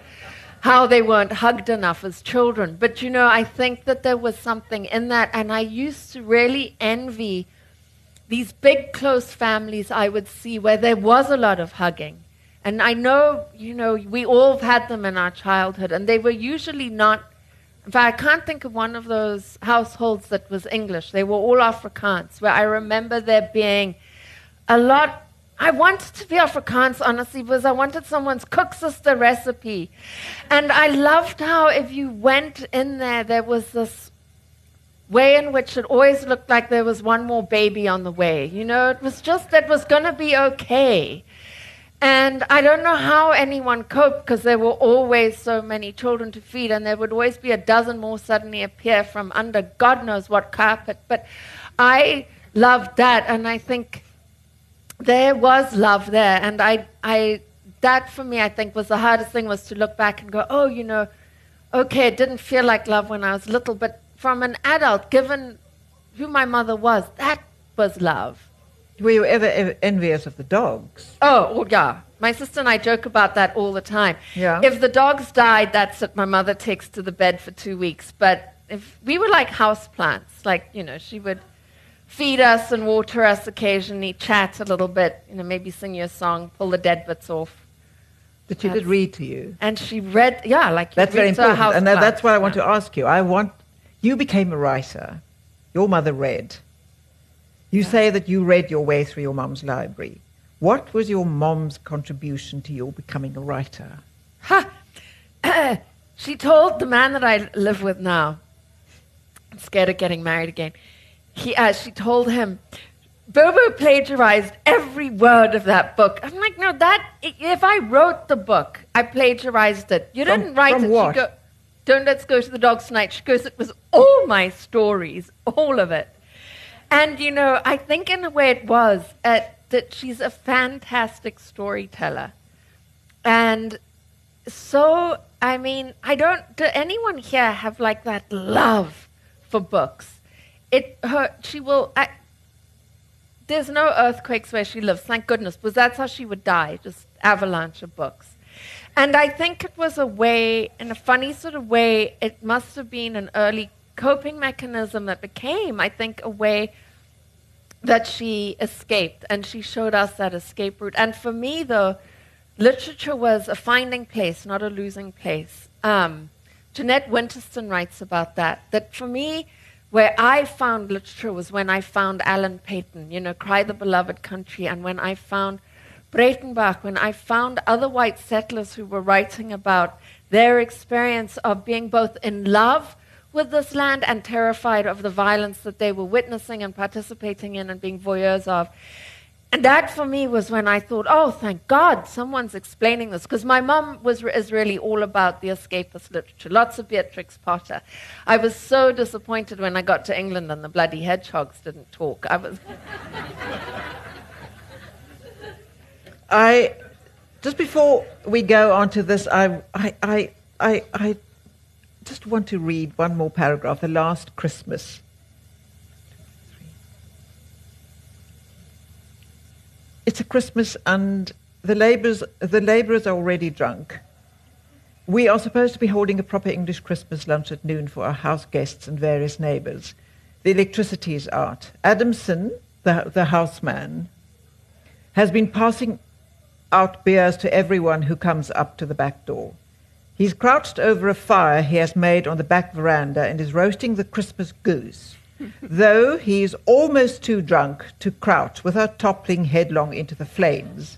how they weren't hugged enough as children. But you know, I think that there was something in that, and I used to really envy these big, close families I would see where there was a lot of hugging. And I know, you know, we all had them in our childhood, and they were usually not. In fact, I can't think of one of those households that was English. They were all Afrikaans, where I remember there being a lot. I wanted to be Afrikaans, honestly, because I wanted someone's koeksister recipe. And I loved how if you went in there, there was this way in which it always looked like there was one more baby on the way. You know, it was just that was going to be okay. And I don't know how anyone coped because there were always so many children to feed, and there would always be a dozen more suddenly appear from under God knows what carpet. But I loved that, and I think there was love there. And I, I, that for me, I think was the hardest thing was to look back and go, oh, you know, okay, it didn't feel like love when I was little, but from an adult, given who my mother was, that was love. Were you ever, ever envious of the dogs? Oh, well, yeah. My sister and I joke about that all the time. Yeah. If the dogs died, that's it. My mother takes to the bed for two weeks. But if we were like house plants, like, you know, she would feed us and water us occasionally, chat a little bit, you know, maybe sing you a song, pull the dead bits off. That she did read to you? And she read, yeah, like you That's very to important. And that, that's what I want Yeah. to ask you. I want, you became a writer. your mother read. You say that you read your way through your mum's library. What was your mom's contribution to your becoming a writer? Ha! she told the man that I live with now, I'm scared of getting married again. He, uh, she told him, Bobo plagiarized every word of that book. I'm like, no, that, if I wrote the book, I plagiarized it. You From- didn't write it. what? She go, Don't let's go to the dogs tonight. She goes, it was all my stories, all of it. And, you know, I think in a way it was uh, that she's a fantastic storyteller. And so, I mean, I don't, do anyone here have like that love for books? It, her, she will, I, there's no earthquakes where she lives, thank goodness, because that's how she would die, just avalanche of books. And I think it was a way, in a funny sort of way, it must have been an early coping mechanism that became, I think, a way that she escaped. And she showed us that escape route. And for me, though, literature was a finding place, not a losing place. Um, Jeanette Winterson writes about that, that for me, where I found literature was when I found Alan Paton, you know, Cry the Beloved Country, and when I found Breytenbach, when I found other white settlers who were writing about their experience of being both in love with this land and terrified of the violence that they were witnessing and participating in and being voyeurs of. And that for me was when I thought, oh, thank God, someone's explaining this. Because my mum was, is really all about the escapist literature, lots of Beatrix Potter. I was so disappointed when I got to England and the bloody hedgehogs didn't talk. I was. I just before we go on to this, I, I, I, I, I just want to read one more paragraph. The last Christmas. It's a Christmas, and the labourers, the labourers are already drunk. We are supposed to be holding a proper English Christmas lunch at noon for our house guests and various neighbours. The electricity is out. Adamson, the, the houseman, has been passing out beers to everyone who comes up to the back door. He's crouched over a fire he has made on the back veranda and is roasting the Christmas goose, though he is almost too drunk to crouch without toppling headlong into the flames.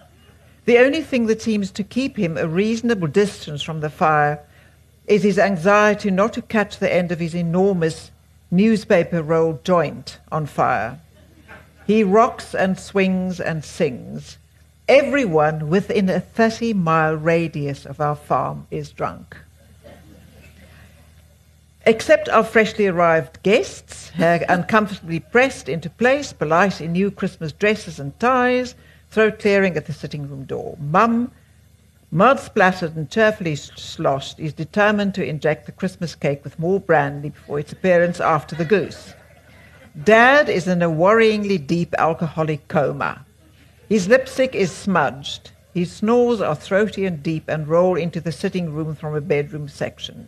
The only thing that seems to keep him a reasonable distance from the fire is his anxiety not to catch the end of his enormous newspaper roll joint on fire. He rocks and swings and sings. Everyone within a 30 mile radius of our farm is drunk. Except our freshly arrived guests, hair uncomfortably pressed into place, polite in new Christmas dresses and ties, throat clearing at the sitting room door. Mum, mud splattered and cheerfully sloshed, is determined to inject the Christmas cake with more brandy before its appearance after the goose. Dad is in a worryingly deep alcoholic coma. His lipstick is smudged. His snores are throaty and deep and roll into the sitting room from a bedroom section.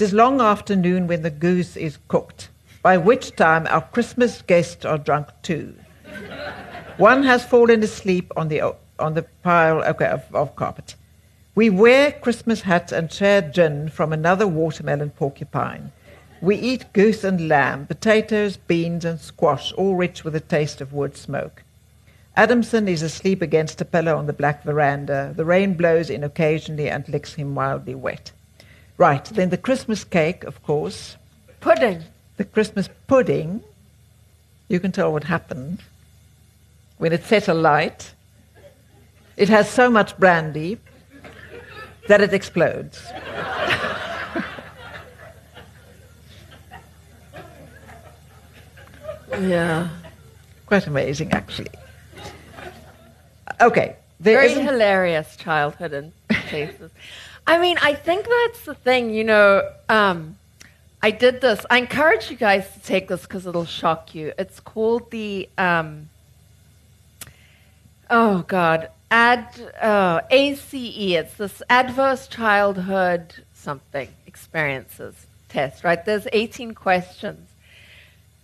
It is long afternoon when the goose is cooked, by which time our Christmas guests are drunk too. One has fallen asleep on the, on the pile okay, of, of carpet. We wear Christmas hats and share gin from another watermelon porcupine. We eat goose and lamb, potatoes, beans, and squash, all rich with a taste of wood smoke. Adamson is asleep against a pillow on the black veranda. The rain blows in occasionally and licks him wildly wet. Right, then the Christmas cake, of course. Pudding. The Christmas pudding. You can tell what happened. When it set alight, it has so much brandy that it explodes. Yeah. Quite amazing, actually. Okay, there Very hilarious childhood in places. I mean, I think that's the thing, you know. Um, I did this. I encourage you guys to take this because it'll shock you. It's called the, um, oh God, ad, uh, ACE. It's this Adverse Childhood something experiences test, right? There's 18 questions.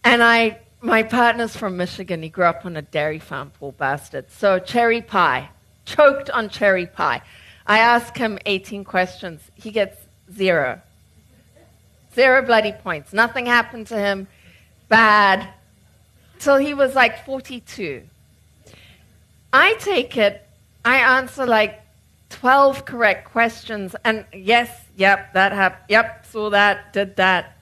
And I, my partner's from Michigan. He grew up on a dairy farm, poor bastard. So cherry pie, choked on cherry pie. I ask him 18 questions. He gets zero. Zero bloody points. Nothing happened to him. bad till he was like 42. I take it, I answer like 12 correct questions, and yes, yep, that happened, yep, saw that, did that.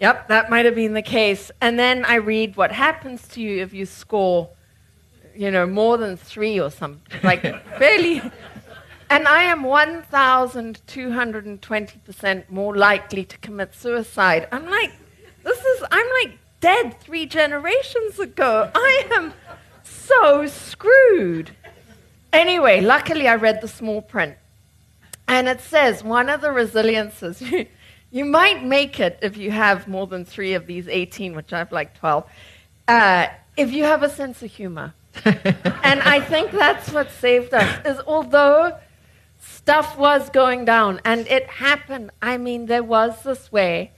Yep, that might have been the case. And then I read what happens to you if you score, you know, more than three or something, like fairly. And I am 1,220% more likely to commit suicide. I'm like, this is, I'm like dead three generations ago. I am so screwed. Anyway, luckily I read the small print. And it says one of the resiliences, you, you might make it if you have more than three of these 18, which I have like 12, uh, if you have a sense of humor. and I think that's what saved us, is although stuff was going down and it happened, I mean, there was this way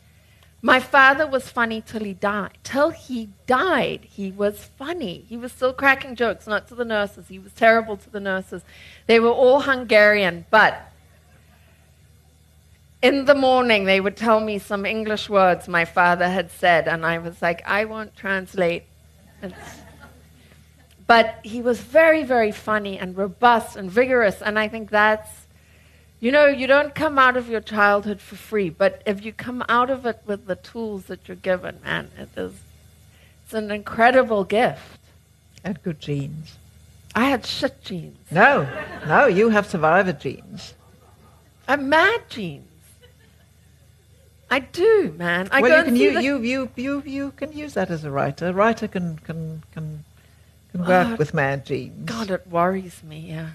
my father was funny till he died. Till he died, he was funny. He was still cracking jokes, not to the nurses. He was terrible to the nurses. They were all Hungarian, but in the morning they would tell me some English words my father had said, and I was like, I won't translate. But he was very, very funny and robust and vigorous, and I think that's you know, you don't come out of your childhood for free, but if you come out of it with the tools that you're given, man, it is it's an incredible gift. And good genes. I had shit genes. No, no, you have survivor genes. I'm mad genes. I do, man. I well, you can you, you, you, you, you can use that as a writer. A writer can can can can work oh, with mad genes. God, it worries me. Yeah. Uh,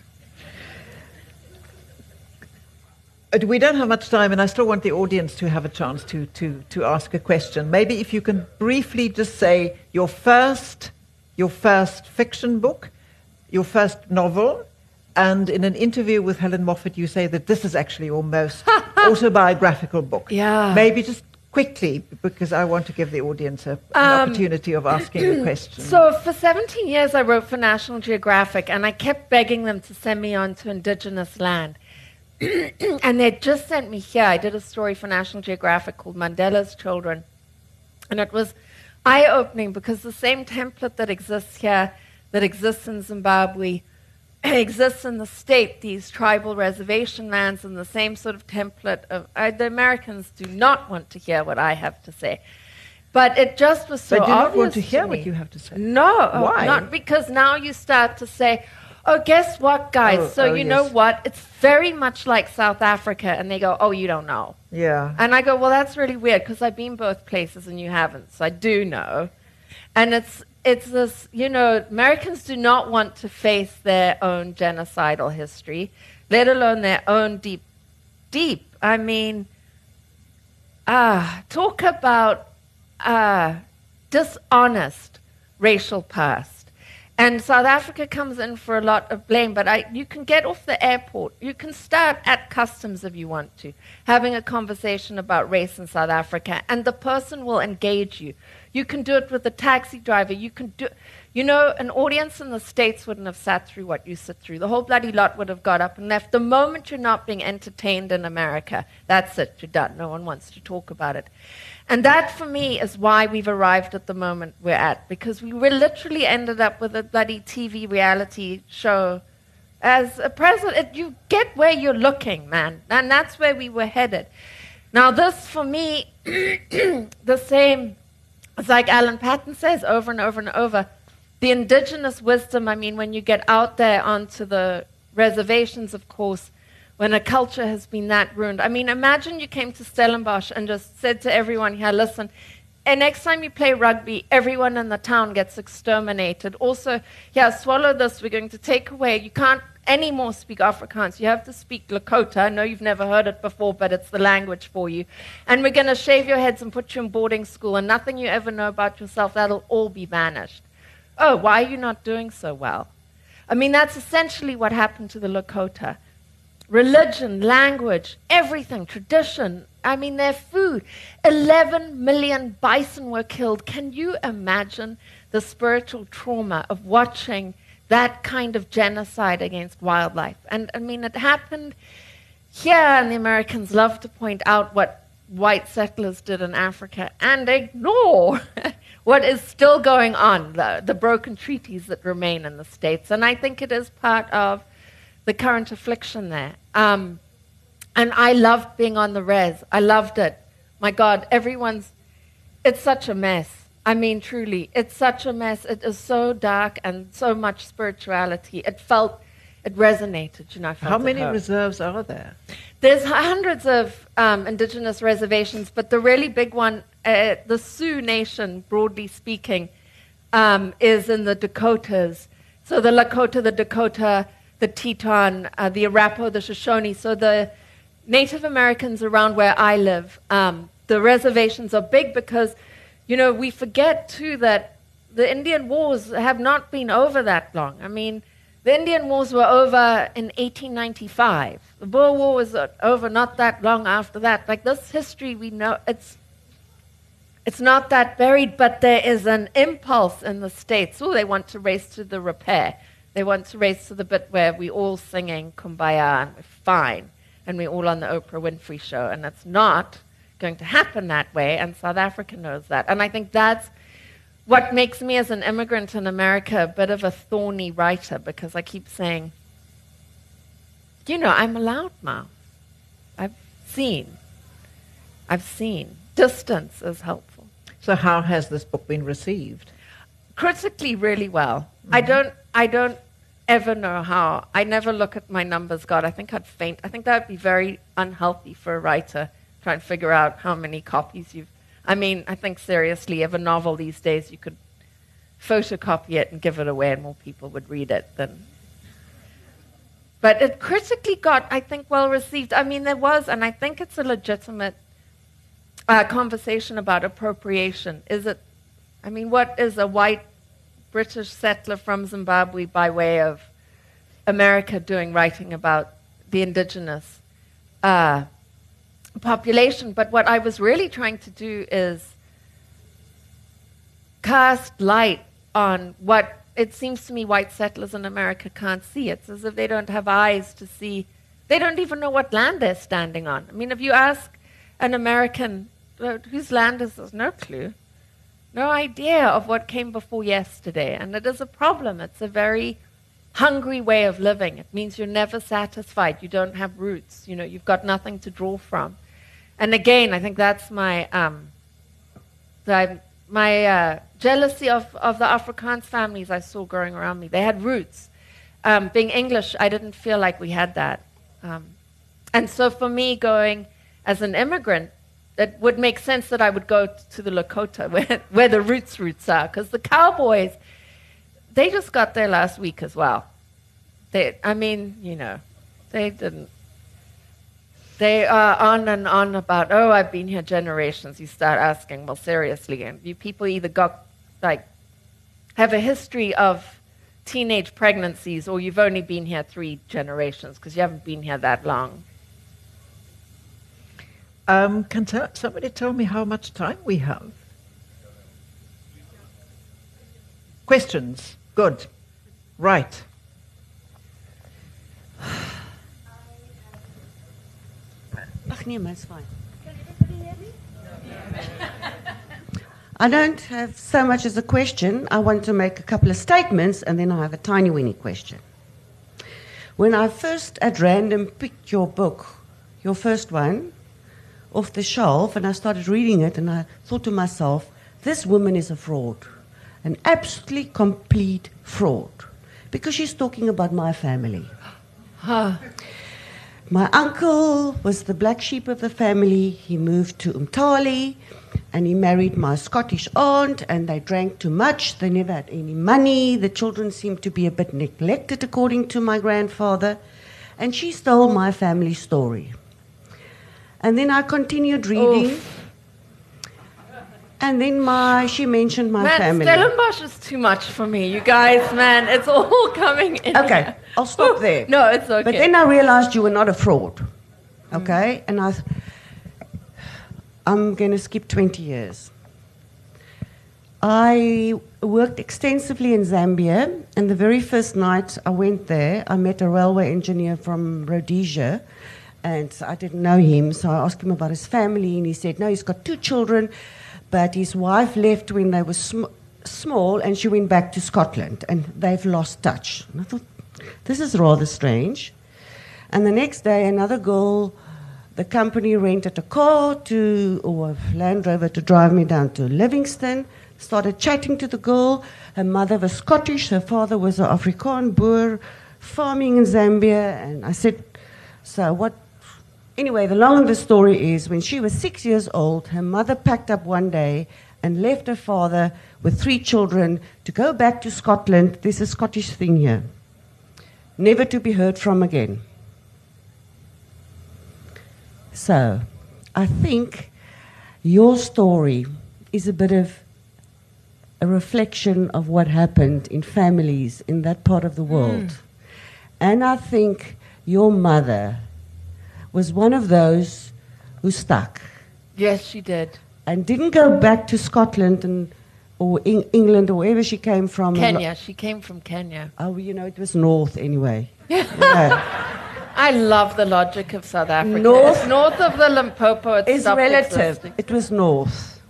we don't have much time, and I still want the audience to have a chance to, to, to ask a question. Maybe if you can briefly just say your first, your first fiction book, your first novel, and in an interview with Helen Moffett, you say that this is actually your most autobiographical book. Yeah. Maybe just quickly, because I want to give the audience a, an um, opportunity of asking a question. So, for 17 years, I wrote for National Geographic, and I kept begging them to send me on to indigenous land. and they just sent me here. I did a story for National Geographic called Mandela's Children. And it was eye opening because the same template that exists here, that exists in Zimbabwe, exists in the state, these tribal reservation lands, and the same sort of template of uh, the Americans do not want to hear what I have to say. But it just was so they do not want to hear to what you have to say. No, why? Not because now you start to say, Oh, guess what, guys? Oh, so oh, you yes. know what? It's very much like South Africa, and they go, "Oh, you don't know." Yeah. And I go, "Well, that's really weird because I've been both places and you haven't, so I do know." And it's it's this, you know, Americans do not want to face their own genocidal history, let alone their own deep, deep. I mean, ah, uh, talk about uh, dishonest racial past and South Africa comes in for a lot of blame, but I, you can get off the airport. You can start at customs if you want to, having a conversation about race in South Africa, and the person will engage you. You can do it with a taxi driver. You can do, you know, an audience in the States wouldn't have sat through what you sit through. The whole bloody lot would have got up and left. The moment you're not being entertained in America, that's it, you're done. No one wants to talk about it. And that, for me, is why we've arrived at the moment we're at, because we literally ended up with a bloody TV reality show. As a president, you get where you're looking, man. And that's where we were headed. Now, this, for me, the same, it's like Alan Paton says over and over and over. The indigenous wisdom, I mean, when you get out there onto the reservations, of course, when a culture has been that ruined. I mean, imagine you came to Stellenbosch and just said to everyone here, listen, and next time you play rugby, everyone in the town gets exterminated. Also, yeah, swallow this. We're going to take away. You can't anymore speak Afrikaans. You have to speak Lakota. I know you've never heard it before, but it's the language for you. And we're going to shave your heads and put you in boarding school, and nothing you ever know about yourself, that'll all be vanished. Oh, why are you not doing so well? I mean, that's essentially what happened to the Lakota religion, language, everything, tradition. I mean, their food. 11 million bison were killed. Can you imagine the spiritual trauma of watching that kind of genocide against wildlife? And I mean, it happened here, and the Americans love to point out what white settlers did in Africa and ignore what is still going on, the, the broken treaties that remain in the States. And I think it is part of the current affliction there. Um, and I loved being on the res. I loved it. My God, everyone's, it's such a mess. I mean, truly, it's such a mess. It is so dark and so much spirituality. It felt, it resonated, you know. How many reserves are there? There's hundreds of um, indigenous reservations, but the really big one, uh, the Sioux Nation, broadly speaking, um, is in the Dakotas. So the Lakota, the Dakota, the Teton, uh, the Arapaho, the Shoshone. So the Native Americans around where I live, um, the reservations are big because, you know, we forget too that the Indian Wars have not been over that long. I mean, the Indian Wars were over in 1895. The Boer War was over not that long after that. Like this history, we know it's it's not that buried, but there is an impulse in the states. Oh, they want to race to the repair. They want to race to the bit where we're all singing kumbaya and we're fine, and we're all on the Oprah Winfrey show, and that's not going to happen that way. And South Africa knows that, and I think that's what makes me as an immigrant in America a bit of a thorny writer because I keep saying, you know, I'm a loudmouth. I've seen. I've seen. Distance is helpful. So how has this book been received? Critically, really well. Mm-hmm. I don't. I don't ever know how. I never look at my numbers. God, I think I'd faint. I think that would be very unhealthy for a writer. trying to figure out how many copies you've I mean, I think seriously, if a novel these days you could photocopy it and give it away and more people would read it than. But it critically got, I think, well received. I mean, there was, and I think it's a legitimate uh, conversation about appropriation. Is it, I mean, what is a white British settler from Zimbabwe by way of America doing writing about the indigenous? Uh, population. But what I was really trying to do is cast light on what it seems to me white settlers in America can't see. It's as if they don't have eyes to see. They don't even know what land they're standing on. I mean, if you ask an American whose land is this, no clue, no idea of what came before yesterday. And it is a problem. It's a very hungry way of living. It means you're never satisfied. You don't have roots. You know, you've got nothing to draw from. And again, I think that's my um, my uh, jealousy of, of the Afrikaans families I saw growing around me. They had roots. Um, being English, I didn't feel like we had that. Um, and so for me, going as an immigrant, it would make sense that I would go to the Lakota, where, where the roots roots are, because the cowboys, they just got there last week as well. They, I mean, you know, they didn't they are on and on about, oh, I've been here generations. You start asking, well, seriously, and you people either got like have a history of teenage pregnancies, or you've only been here three generations because you haven't been here that long. Um, can t- somebody tell me how much time we have? Questions? Good. Right. Ach nee, maar fine. I don't have so much as a question. I want to make a couple of statements and then I have a tiny weeny question. When I first at random picked your book, your first one, off the shelf and I started reading it and I thought to myself, this woman is a fraud. An absolutely complete fraud. Because she's talking about my family. Huh. My uncle was the black sheep of the family. He moved to Umtali and he married my Scottish aunt, and they drank too much. They never had any money. The children seemed to be a bit neglected, according to my grandfather. And she stole my family story. And then I continued reading. Oof. And then my, she mentioned my man, family. Stellenbosch is too much for me, you guys, man. It's all coming in. Okay, here. I'll stop there. no, it's okay. But then I realized you were not a fraud. Okay, mm. and I, I'm going to skip 20 years. I worked extensively in Zambia, and the very first night I went there, I met a railway engineer from Rhodesia, And I didn't know him, so I asked him about his family, and he said, no, he's got two children, but his wife left when they were sm- small, and she went back to Scotland, and they've lost touch. And I thought, this is rather strange. And the next day, another girl, the company rented a car to, or a Land Rover to drive me down to Livingstone. Started chatting to the girl. Her mother was Scottish, her father was an Afrikaan Boer, farming in Zambia. And I said, So what? Anyway, the long of the story is when she was six years old, her mother packed up one day and left her father with three children to go back to Scotland. There's a Scottish thing here. Never to be heard from again. So, I think your story is a bit of a reflection of what happened in families in that part of the world. Hmm. And I think your mother was one of those who stuck Yes, she did. and didn't go back to Scotland and or Eng- England or wherever she came from. and lo- Kenya. She came from Kenya. Oh, you know, it was north anyway. Yeah. I love the logic of South Africa. North- It's north of the Limpopo. It It's relative. existing. It was north.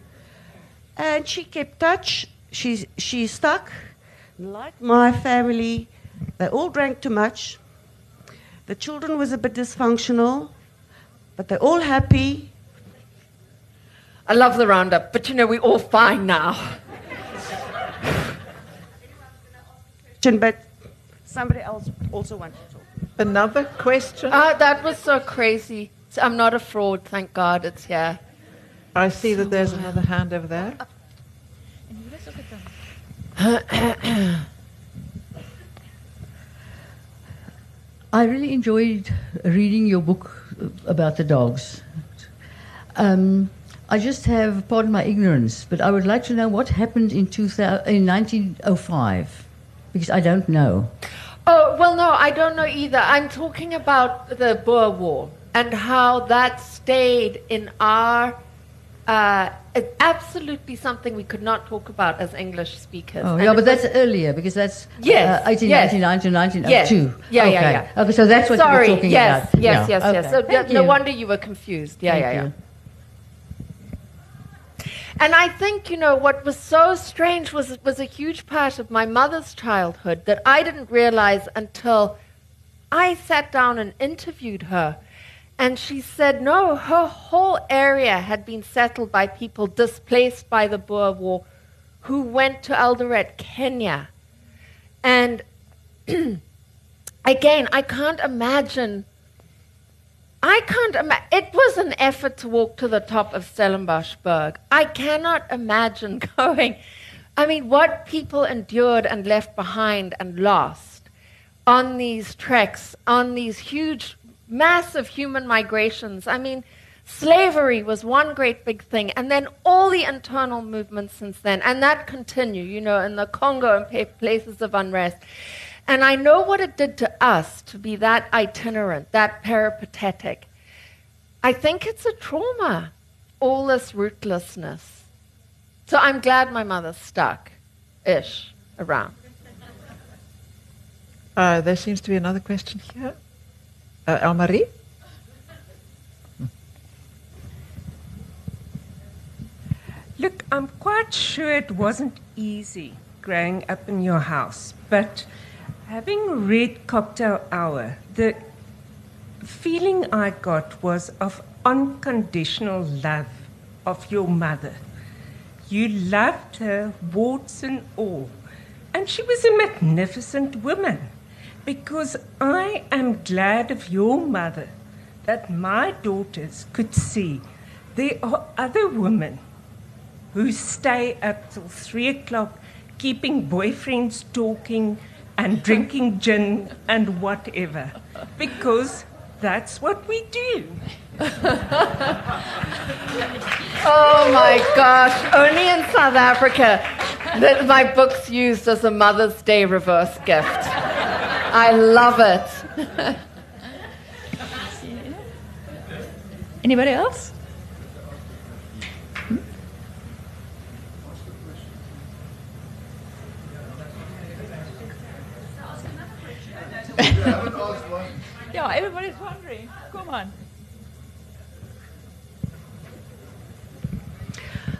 And she kept touch. She, she stuck. Like my family, they all drank too much. The children was a bit dysfunctional, but they're all happy. I love the roundup, but you know, we're all fine now. But somebody else also wanted to talk. Another question? Ah, that was so crazy. I'm not a fraud, thank God it's here. I see that there's another hand over there. I really enjoyed reading your book about the dogs. Um, I just have, pardon my ignorance, but I would like to know what happened in, 2000, in 1905, because I don't know. Oh, well, no, I don't know either. I'm talking about the Boer War and how that stayed in our. Uh, it's absolutely something we could not talk about as English speakers. Oh, And yeah, but that's earlier, because that's Yes, uh, 1899 to Yes. 1902. Yeah, okay. yeah, yeah. Okay, so that's what Sorry, you were talking yes, about. yes, Yeah, yes, yes. So Thank no you. wonder you were confused. Yeah, Thank yeah, yeah. you. And I think, you know, what was so strange was it was a huge part of my mother's childhood that I didn't realize until I sat down and interviewed her. And she said, no, her whole area had been settled by people displaced by the Boer War who went to Eldoret, Kenya. And again, I can't imagine I can't imagine. It was an effort to walk to the top of Stellenbosch Berg. I cannot imagine going. I mean, what people endured and left behind and lost on these treks, on these huge, massive human migrations. I mean, slavery was one great big thing, and then all the internal movements since then, and that continue, you know, in the Congo and places of unrest. And I know what it did to us to be that itinerant, that peripatetic. I think it's a trauma, all this rootlessness. So I'm glad my mother stuck ish around. Uh, there seems to be another question here. Uh, Elmarie? Look, I'm quite sure it wasn't easy growing up in your house, but having read Cocktail Hour, the feeling I got was of unconditional love of your mother. You loved her, warts and all, and she was a magnificent woman. Because I am glad of your mother that my daughters could see there are other women who stay up till three o'clock keeping boyfriends talking and drinking gin and whatever because that's what we do. Oh my gosh, only in South Africa that my book's used as a Mother's Day reverse gift. I love it. Anybody else? Yeah, everybody's wondering. Come on.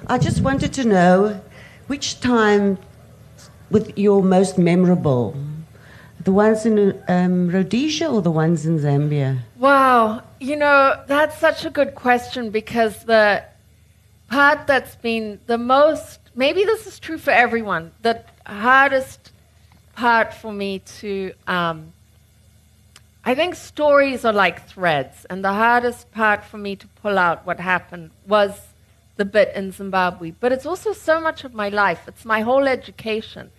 I just wanted to know which time with your most memorable the ones in um, Rhodesia or the ones in Zambia? Wow, you know, that's such a good question because the part that's been the most, maybe this is true for everyone, the hardest part for me to, um, I think stories are like threads, and the hardest part for me to pull out what happened was the bit in Zimbabwe. But it's also so much of my life, it's my whole education.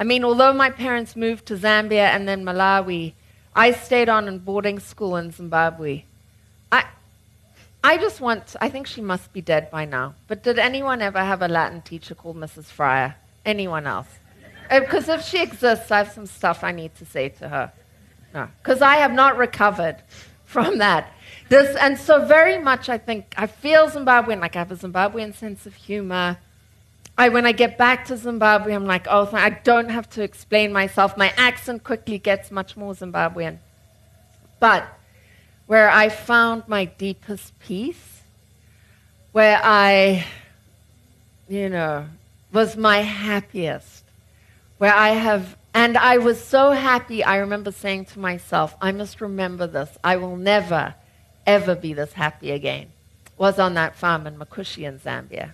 I mean, although my parents moved to Zambia and then Malawi, I stayed on in boarding school in Zimbabwe. I, I just want, I think she must be dead by now. But did anyone ever have a Latin teacher called Mrs. Fryer? Anyone else? Uh, because if she exists, I have some stuff I need to say to her. No, because I have not recovered from that. This, and so very much, I think, I feel Zimbabwean, like I have a Zimbabwean sense of humor. I, when I get back to Zimbabwe, I'm like, oh, I don't have to explain myself. My accent quickly gets much more Zimbabwean. But where I found my deepest peace, where I, you know, was my happiest, where I have, and I was so happy, I remember saying to myself, I must remember this. I will never, ever be this happy again, was on that farm in Mkushi in Zambia.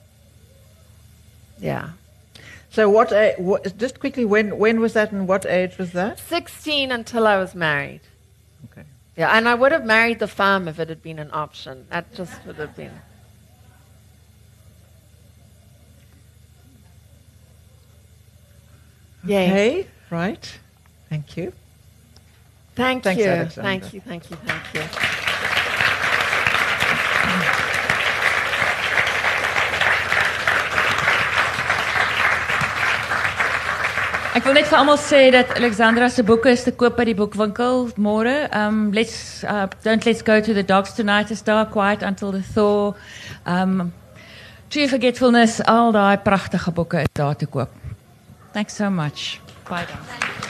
Yeah. So what, a- what? Just quickly, when when was that, and what age was that? 16 until I was married. Okay. Yeah, and I would have married the farm if it had been an option. That just would have been. Yes. Okay. Right. Thank you. Thank Thanks, you. Thank you, thank you, thank you. Ek wil net vir almal sê dat Alexandra se boeke is te koop by die boekwinkel môre. Um let's uh, don't let's go to the dogs tonight is daar quiet until the thaw. Um True Forgetfulness, al daai pragtige boeke is daar te koop. Thanks so much. Bye dan.